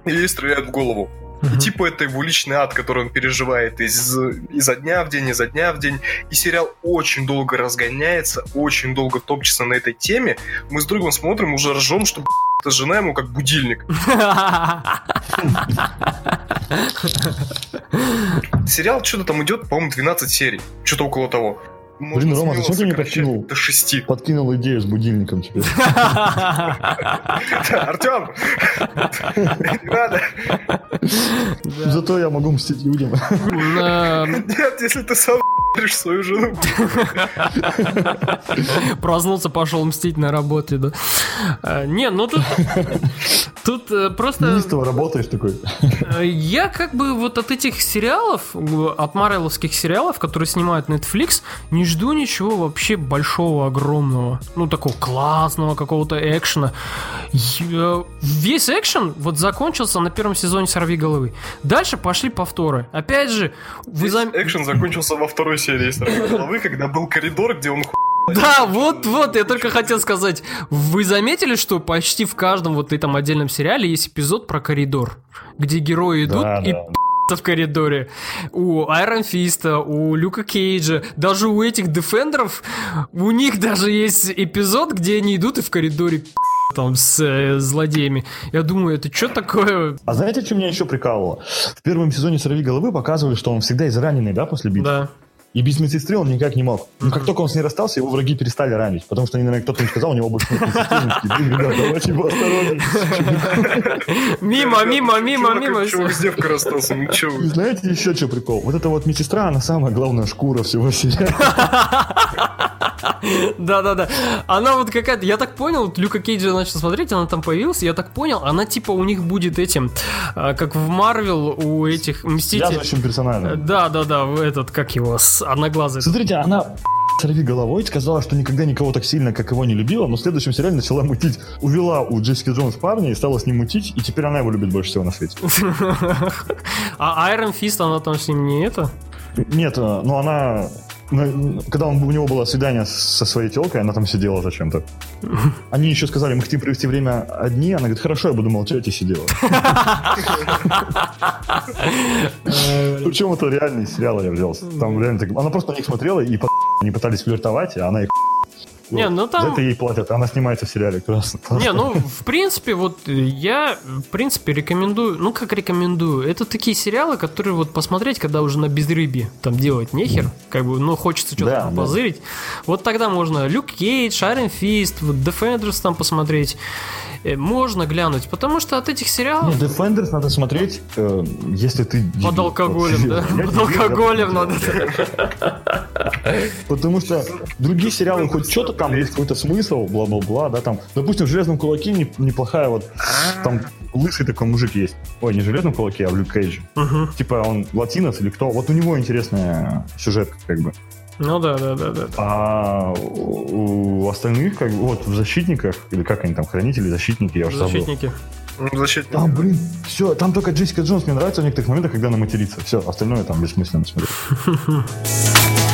и ей стреляют в голову. И типа это его личный ад, который он переживает из, изо дня в день, изо дня в день. И сериал очень долго разгоняется, очень долго топчется на этой теме. Мы с другом смотрим, уже ржем, что эта жена ему как будильник. Сериал что-то там идет, по-моему, 12 серий. Что-то около того. Можно Блин, Рома, зачем ты мне подкинул? До шести. Подкинул идею с будильником теперь. Артем! Не надо! Зато я могу мстить людям. Нет, если ты сам ***ешь свою жену. Проснулся, пошел мстить на работе, да. Э, Не, ну тут... Тут э, просто... Неистово работаешь такой. э, Я как бы вот от этих сериалов, от марвеловских сериалов, которые снимают Netflix, не жду ничего вообще большого, огромного. Ну, такого классного какого-то экшена. Весь экшен вот закончился на первом сезоне «Сорви головы». Дальше пошли повторы. Опять же, вы. Экшен закончился во второй серии «Сорви головы», когда был коридор, где он ху... Да, вот, вот, я только хотел сказать. Вы заметили, что почти в каждом вот этом отдельном сериале есть эпизод про коридор, где герои идут Да, и да. в коридоре. У Айрон Фиста, у Люка Кейджа, даже у этих Дефендеров, у них даже есть эпизод, где они идут и в коридоре там с э, злодеями. Я думаю, это что такое? А знаете, что меня еще прикалывало? В первом сезоне «Сорви головы» показывали, что он всегда израненный, да, после битвы? Да. И без медсестры он никак не мог. Но как только он с ней расстался, его враги перестали ранить. Потому что, наверное, кто-то им сказал, у него больше нет медсестры. Мимо, мимо, мимо, мимо. чувак с девкой расстался, вы? знаете еще что прикол? Вот эта вот медсестра, она самая главная шкура всего сериала. Да-да-да. Она вот какая-то, я так понял, Люка Кейджа начал смотреть, она там появилась, я так понял, она типа у них будет этим, а, как в Марвел у этих Мстителей. Связывающим персонажем. Да-да-да, этот, как его, с одноглазый. Смотрите, она сорви головой, сказала, что никогда никого так сильно, как его, не любила, но в следующем сериале начала мутить. Увела у Джессики Джонс парня и стала с ним мутить, и теперь она его любит больше всего на свете. А Айрон Фист, она там с ним не это? Нет, э, но она... ну, Когда он, у него было свидание со своей телкой, она там сидела зачем-то. Они еще сказали, мы хотим провести время одни. Она говорит, хорошо, я буду молчать и сидела. Причем это реальный сериал я взял. Там реально так... Она просто на них смотрела и они пытались флиртовать, а она их... Не, ну там- За это ей платят, она снимается в сериале. Классно. Не, ну, в принципе, вот я, в принципе, рекомендую, ну, как рекомендую, это такие сериалы, которые вот посмотреть, когда уже на безрыбье там делать нехер, как бы, ну, хочется что-то Да, да. позырить. Вот тогда можно Люк Кейдж, Iron Fist, вот Defenders там посмотреть, Э, можно глянуть, потому что от этих сериалов... Не, Defenders надо смотреть, э, если ты... Под алкоголем, да? Под алкоголем надо. Потому что другие сериалы хоть что-то там есть какой-то смысл, бла-бла-бла, да, там, допустим, в «Железном кулаке» не- неплохая вот, там лысый такой мужик есть. Ой, не в «Железном кулаке», а в «Люк Кейдже». Типа он латинос или кто, вот у него интересная сюжетка, как бы. Ну да, да, да, да. А у остальных, как бы, вот в «Защитниках», или как они там, «Хранители», «Защитники», я уже забыл. Защитники. Ну, Защитник. Там, блин, все, там только Джессика Джонс мне нравится в некоторых моментах, когда она матерится. Все, остальное там бессмысленно смотреть.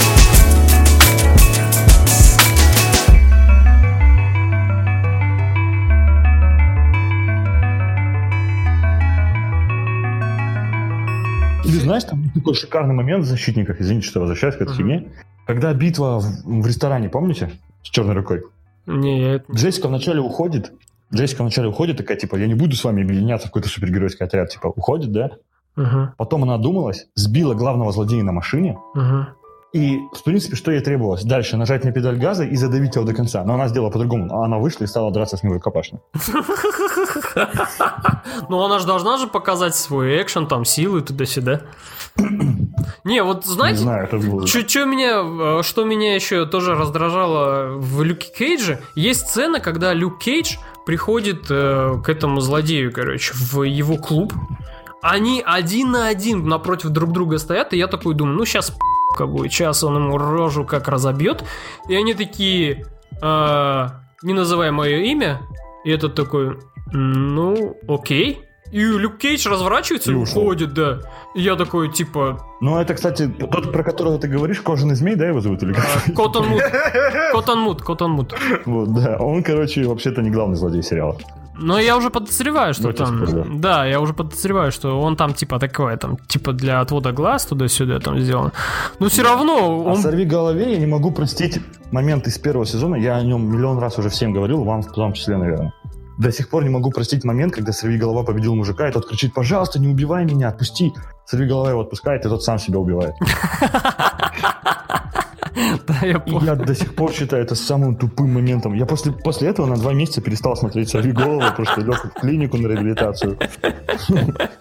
Или знаешь, там такой шикарный момент в «Защитниках», извините, что возвращаюсь к этой Мгм. фигне, когда битва в, в ресторане, помните, с черной рукой? Не, я это... Джессика вначале уходит, Джессика вначале уходит, такая, типа, я не буду с вами объединяться в какой-то супергеройский отряд, типа, уходит, да? Мгм, Потом она одумалась, сбила главного злодея на машине, мгм. И, в принципе, что ей требовалось? Дальше нажать на педаль газа и задавить его до конца. Но она сделала по-другому. Она вышла и стала драться с ним рукопашно. Ну, она же должна же показать свой экшен, там, силы туда-сюда. Не, вот Не знаете, знаю, это было... Чё, чё меня, э, что меня еще тоже раздражало в Люке Кейдже, есть сцена, когда Люк Кейдж приходит э, к этому злодею, короче, в его клуб. Они один на один напротив друг друга стоят, и я такой думаю, ну сейчас будет, сейчас он ему рожу как разобьет. И они такие, «А, не называй мое имя, и этот такой, ну, окей. И Люк Кейдж разворачивается и, И уходит, да. И я такой, типа, Ну, это, кстати, тот, про которого ты говоришь, кожаный змей, да, его зовут или как? Коттон Мут. Коттон Мут, Коттон Мут. Вот, да. Он, короче, вообще-то не главный злодей сериала. Но я уже подозреваю, что Ну, это там... спойлер. Да, я уже подозреваю, что он там типа такое, там, типа для отвода глаз туда-сюда там сделан. Но все равно А он... «Сорви голове» я не могу простить момент из первого сезона. Я о нем миллион раз уже всем говорил, вам в том числе, наверное. До сих пор не могу простить момент, когда Сорви голова победил мужика, и тот кричит, пожалуйста, не убивай меня, отпусти. Сорви голова его отпускает, и тот сам себя убивает. Да, я помню. я до сих пор считаю это самым тупым моментом. Я после, после этого на два месяца перестал смотреть «Сорви голову», потому что лег в клинику на реабилитацию.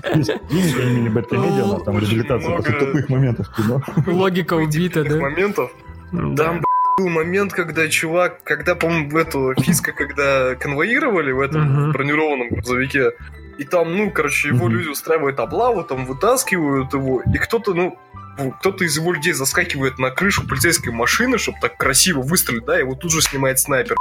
Клиника имени Бэткомедиа, у нас там реабилитация после тупых моментов кино. Логика убита, да? моментов. Там б***ь, был момент, когда чувак, когда, по-моему, в эту фиска, когда конвоировали в этом бронированном грузовике, и там, ну, короче, его Мгм. люди устраивают облаву, там вытаскивают его, и кто-то, ну, кто-то из его людей заскакивает на крышу полицейской машины, чтобы так красиво выстрелить, да, его тут же снимает снайпер.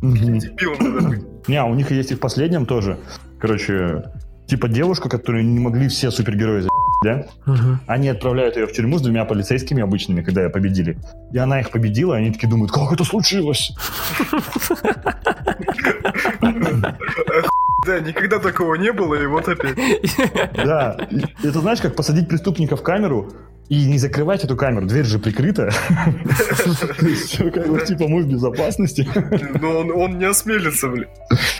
Дебилом надо быть. Не, а у них есть и в последнем тоже. Короче, типа девушка, которую не могли все супергерои за да? Мгм. Они отправляют ее в тюрьму с двумя полицейскими обычными, когда ее победили. И она их победила, и они такие думают, как это случилось? Да, никогда такого не было, и вот опять. Да. Это знаешь, как посадить преступника в камеру и не закрывать эту камеру, дверь же прикрыта. Типа, мы в безопасности. Но он, он не осмелится, блин.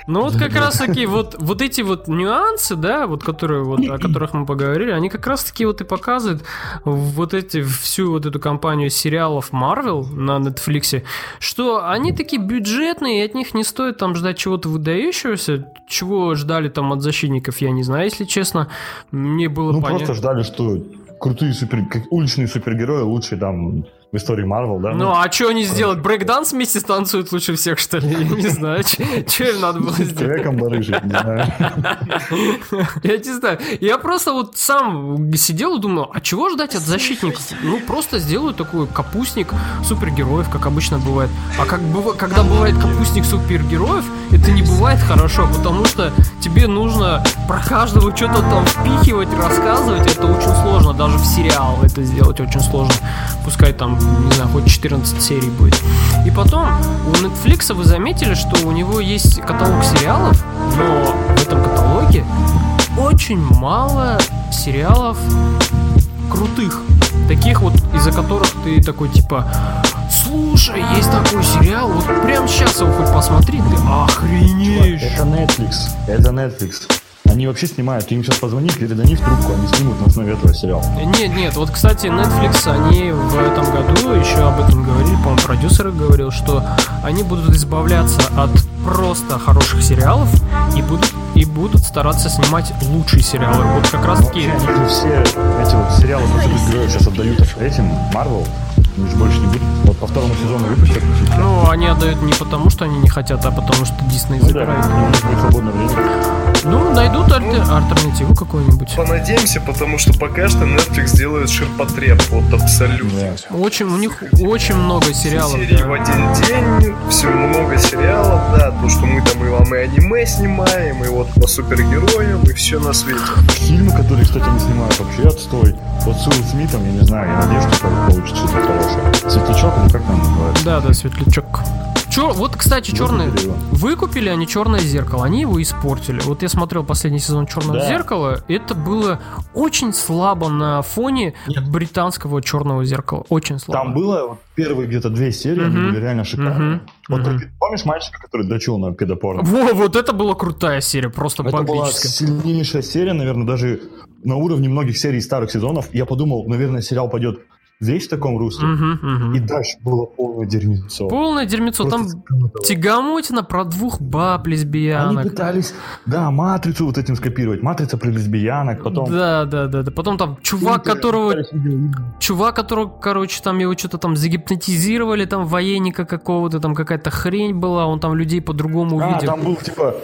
Ну вот как раз таки вот, вот эти вот нюансы, да, вот которые вот, о которых мы поговорили, они как раз таки вот и показывают вот эти, всю вот эту компанию сериалов Marvel на Netflix, что они такие бюджетные, и от них не стоит там ждать чего-то выдающегося, чего ждали там от защитников, я не знаю, если честно. Мне было Ну, понятно. просто ждали, что крутые супер... уличные супергерои лучшие там в истории Марвел, да? Ну, а что они сделают? Брейкданс вместе станцуют лучше всех, что ли? Я не знаю, что им надо было сделать. человеком барыжить, не знаю. Я не знаю. Я просто вот сам сидел и думал, а чего ждать от защитников? Ну, просто сделаю такой капустник супергероев, как обычно бывает. А как когда бывает капустник супергероев, это не бывает хорошо, потому что тебе нужно про каждого что-то там впихивать, рассказывать. Это очень сложно. Даже в сериал это сделать очень сложно. Пускай там, не знаю, хоть 14 серий будет. И потом, у Netflix вы заметили, что у него есть каталог сериалов, но в этом каталоге очень мало сериалов крутых. Таких вот, из-за которых ты такой типа Слушай, есть такой сериал, вот прямо сейчас его хоть посмотри, ты охренеешь. Это Netflix. Это Netflix. Они вообще снимают. Ты им сейчас позвони, передани в трубку, они снимут на основе этого сериала. Нет, нет, вот, кстати, Netflix, они в этом году еще об этом говорили, по-моему, продюсер говорил, что они будут избавляться от просто хороших сериалов и будут, и будут стараться снимать лучшие сериалы. Вот как раз таки... Вообще, они же все эти вот сериалы про супергероев сейчас отдают этим, Marvel. Они же больше не будут. Вот по второму сезону выпустят. Ну, они отдают не потому, что они не хотят, а потому что Дисней Ну да, у них свободное время. Ну, найдут альтер- альтернативу какую-нибудь. Понадеемся, потому что пока что Netflix делает ширпотреб, вот абсолютно. Да. Очень, у них очень много сериалов. серии да. в один день, все много сериалов, да, то, что мы там и вам и аниме снимаем, и вот по супергероям, и все на свете. Фильмы, которые, кстати, не снимают, вообще отстой. Вот с Уилл Смитом, я не знаю, я надеюсь, что получится что-то хорошее. Светлячок или как там называется? Да, да, светлячок. Чё, вот, кстати, черное... Выкупили они черное зеркало, они его испортили. Вот я смотрел последний сезон черного Да. зеркала, это было очень слабо на фоне британского черного зеркала. Очень слабо. Там было вот первые где-то две серии, они Мгм. были реально шикарные. Мгм. Вот Мгм. ты помнишь мальчика, который дрочил на педопорно? Во, вот это была крутая серия, просто Это была сильнейшая серия, наверное, даже на уровне многих серий старых сезонов. Я подумал, наверное, сериал пойдет весь в таком русле. Мгм, мгм. И дальше было полное дерьмецо. Полное дерьмецо. Там Просто скрутило. тягамотина про двух баб Они лесбиянок. пытались, да, матрицу вот этим скопировать. Матрица про лесбиянок, потом... Да, да, да, да. Потом там чувак, Интер- которого. Чувак, которого, короче, там его что-то там загипнотизировали, там военника какого-то, там какая-то хрень была, он там людей по-другому А, увидел. там был типа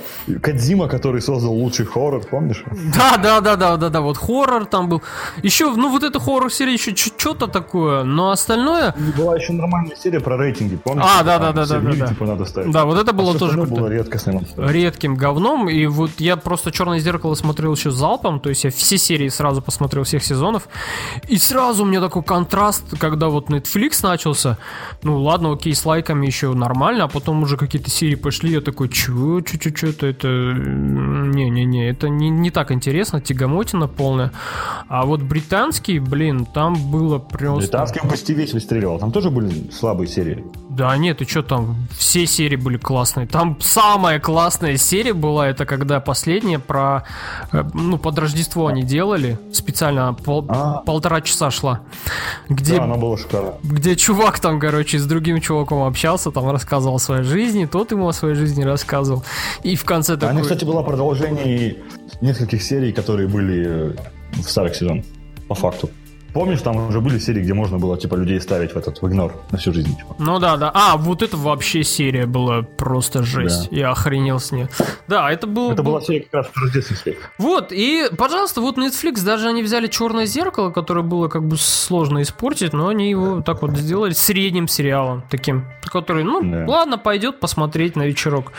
Кадзима, который создал лучший хоррор, помнишь? Да, да, да, да, да, да, вот хоррор там был. Еще, ну вот эта хоррор-серия еще что-то такое, но остальное... Была еще нормальная серия про рейтинги, помнишь? А, да, да, да, да, да, типа надо ставить. Да, вот это было А тоже было редкостным. редким говном, и вот я просто «Черное зеркало» смотрел еще залпом, то есть я все серии сразу посмотрел всех сезонов, и сразу у меня такой контраст, когда вот Netflix начался, ну ладно, окей, с лайками еще нормально, а потом уже какие-то серии пошли, я такой, чё, чё, чё, чё, это, это, не-не-не, это не, не так интересно, тягомотина полная, а вот британский, блин, там было прям Британский почти весь выстреливал. Там тоже были слабые серии. Да нет, и что там, все серии были классные. Там самая классная серия была, это когда последняя про, э, ну, под Рождество они делали, специально пол- А. полтора часа шла, где, Да, она была шикарна. где чувак там, короче, с другим чуваком общался, там рассказывал о своей жизни, тот ему о своей жизни рассказывал. И в конце такой... Они, кстати, было продолжение нескольких серий, которые были э, в старых сезонах, по факту. Помнишь, там уже были серии, где можно было, типа, людей ставить в этот, в игнор на всю жизнь, типа. Ну да, да. А, вот это вообще серия была просто жесть. Да. Я охренел с ней. Да, это был... Это был- была серия как раз рождественская. Вот, и, пожалуйста, вот Netflix, даже они взяли черное зеркало, которое было как бы сложно испортить, но они его так вот сделали средним сериалом, таким, который, ну, Да. ладно, пойдет посмотреть на вечерок.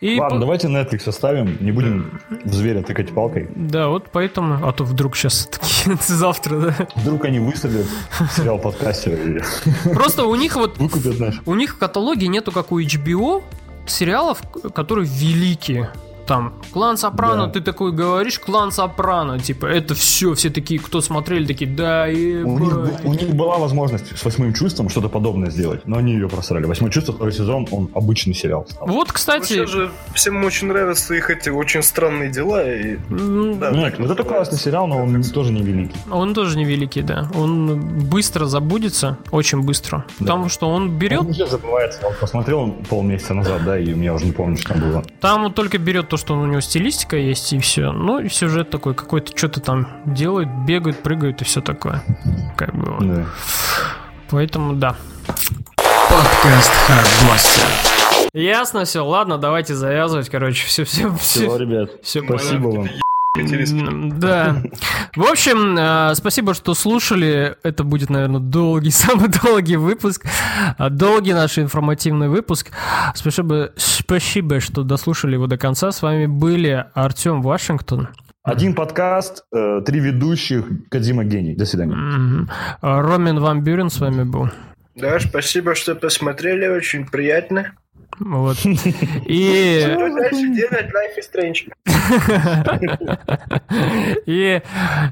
И Ладно, по- давайте Netflix оставим, не будем в зверя тыкать палкой. Да, вот поэтому, а то вдруг сейчас завтра, да. Вдруг они высадят сериал подкастера Просто у них вот выкупят наш. У них в каталоге нету, как у HBO, сериалов, которые великие. Там, клан Сопрано, Да. ты такой говоришь, клан Сопрано, типа, это все, все такие, кто смотрели, такие, да, У них, б- ебать». у них была возможность с восьмым чувством что-то подобное сделать, но они ее просрали. Восьмое чувство, второй сезон, он обычный сериал стал. Вот, кстати, Вообще же всем очень нравятся их эти очень странные дела. И... м, Да, Нет, вот это классный сериал, но он тоже не великий. он тоже невеликий, да. Он быстро забудется, очень быстро. Потому что он берет, Он уже забывается. Вот посмотрел полмесяца назад, да, и я уже не помню, что там было. там он только берет то, что у него стилистика есть, и все. Ну, и сюжет такой, какой-то что-то там делает, бегает, прыгает и все такое. Как бы вот. Да. Поэтому да. Подкаст Хардбастер. Ясно все, ладно, давайте завязывать, короче, все, все, Все, все. ребят, всё спасибо вам. Да. В общем, э, спасибо, что слушали. Это будет, наверное, долгий, самый долгий выпуск. А, Долгий наш информативный выпуск. Спасибо, спасибо, что дослушали его до конца. С вами были Артем Вашингтон. Один подкаст, э, три ведущих, Кадима гений. До свидания. А, Ромин Ван Бюрен с вами был. Да, спасибо, что посмотрели, очень приятно. Вот. И... И,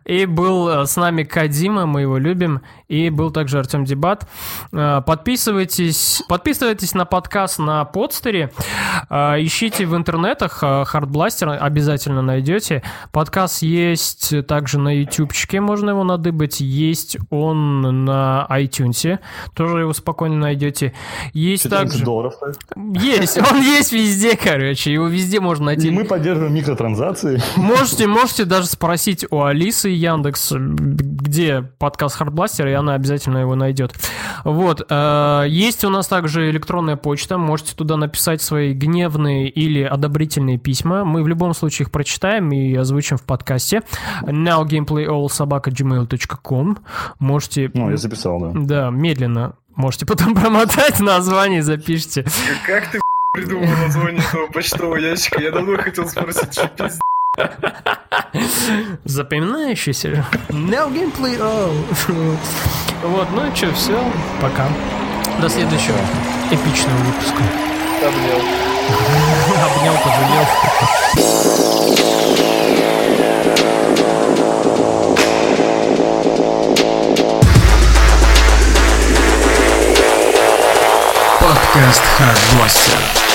и был э, с нами Кадима, мы его любим, и был также Артем Дебат. Э, Подписывайтесь, подписывайтесь на подкаст на подстере, Э, ищите в интернетах Хардбластер, обязательно найдете. Подкаст есть также на ютубчике, можно его надыбать, есть он на iTunes, тоже его спокойно найдете. Есть 14 также... долларов стоит. Есть, он есть везде, короче, его везде можно найти. И мы поддерживаем микротранзакции. Можете, можете даже спросить у Алисы Яндекс, где подкаст Хардбластер, и она обязательно его найдет. Вот. э, Есть у нас также электронная почта. Можете туда написать свои гневные или одобрительные письма. Мы в любом случае их прочитаем и озвучим в подкасте. nowgameplayallsobaka.gmail.com Можете... Ну, я записал, да. Да, медленно. Можете потом промотать название, запишите. Как ты придумал название этого почтового ящика? Я давно хотел спросить, что пиздец. Запоминающийся. Now gameplay all. Вот, ну и что, все, пока. До следующего эпичного выпуска. Обнял. Обнял, пожалел. Подкаст Хардбостер.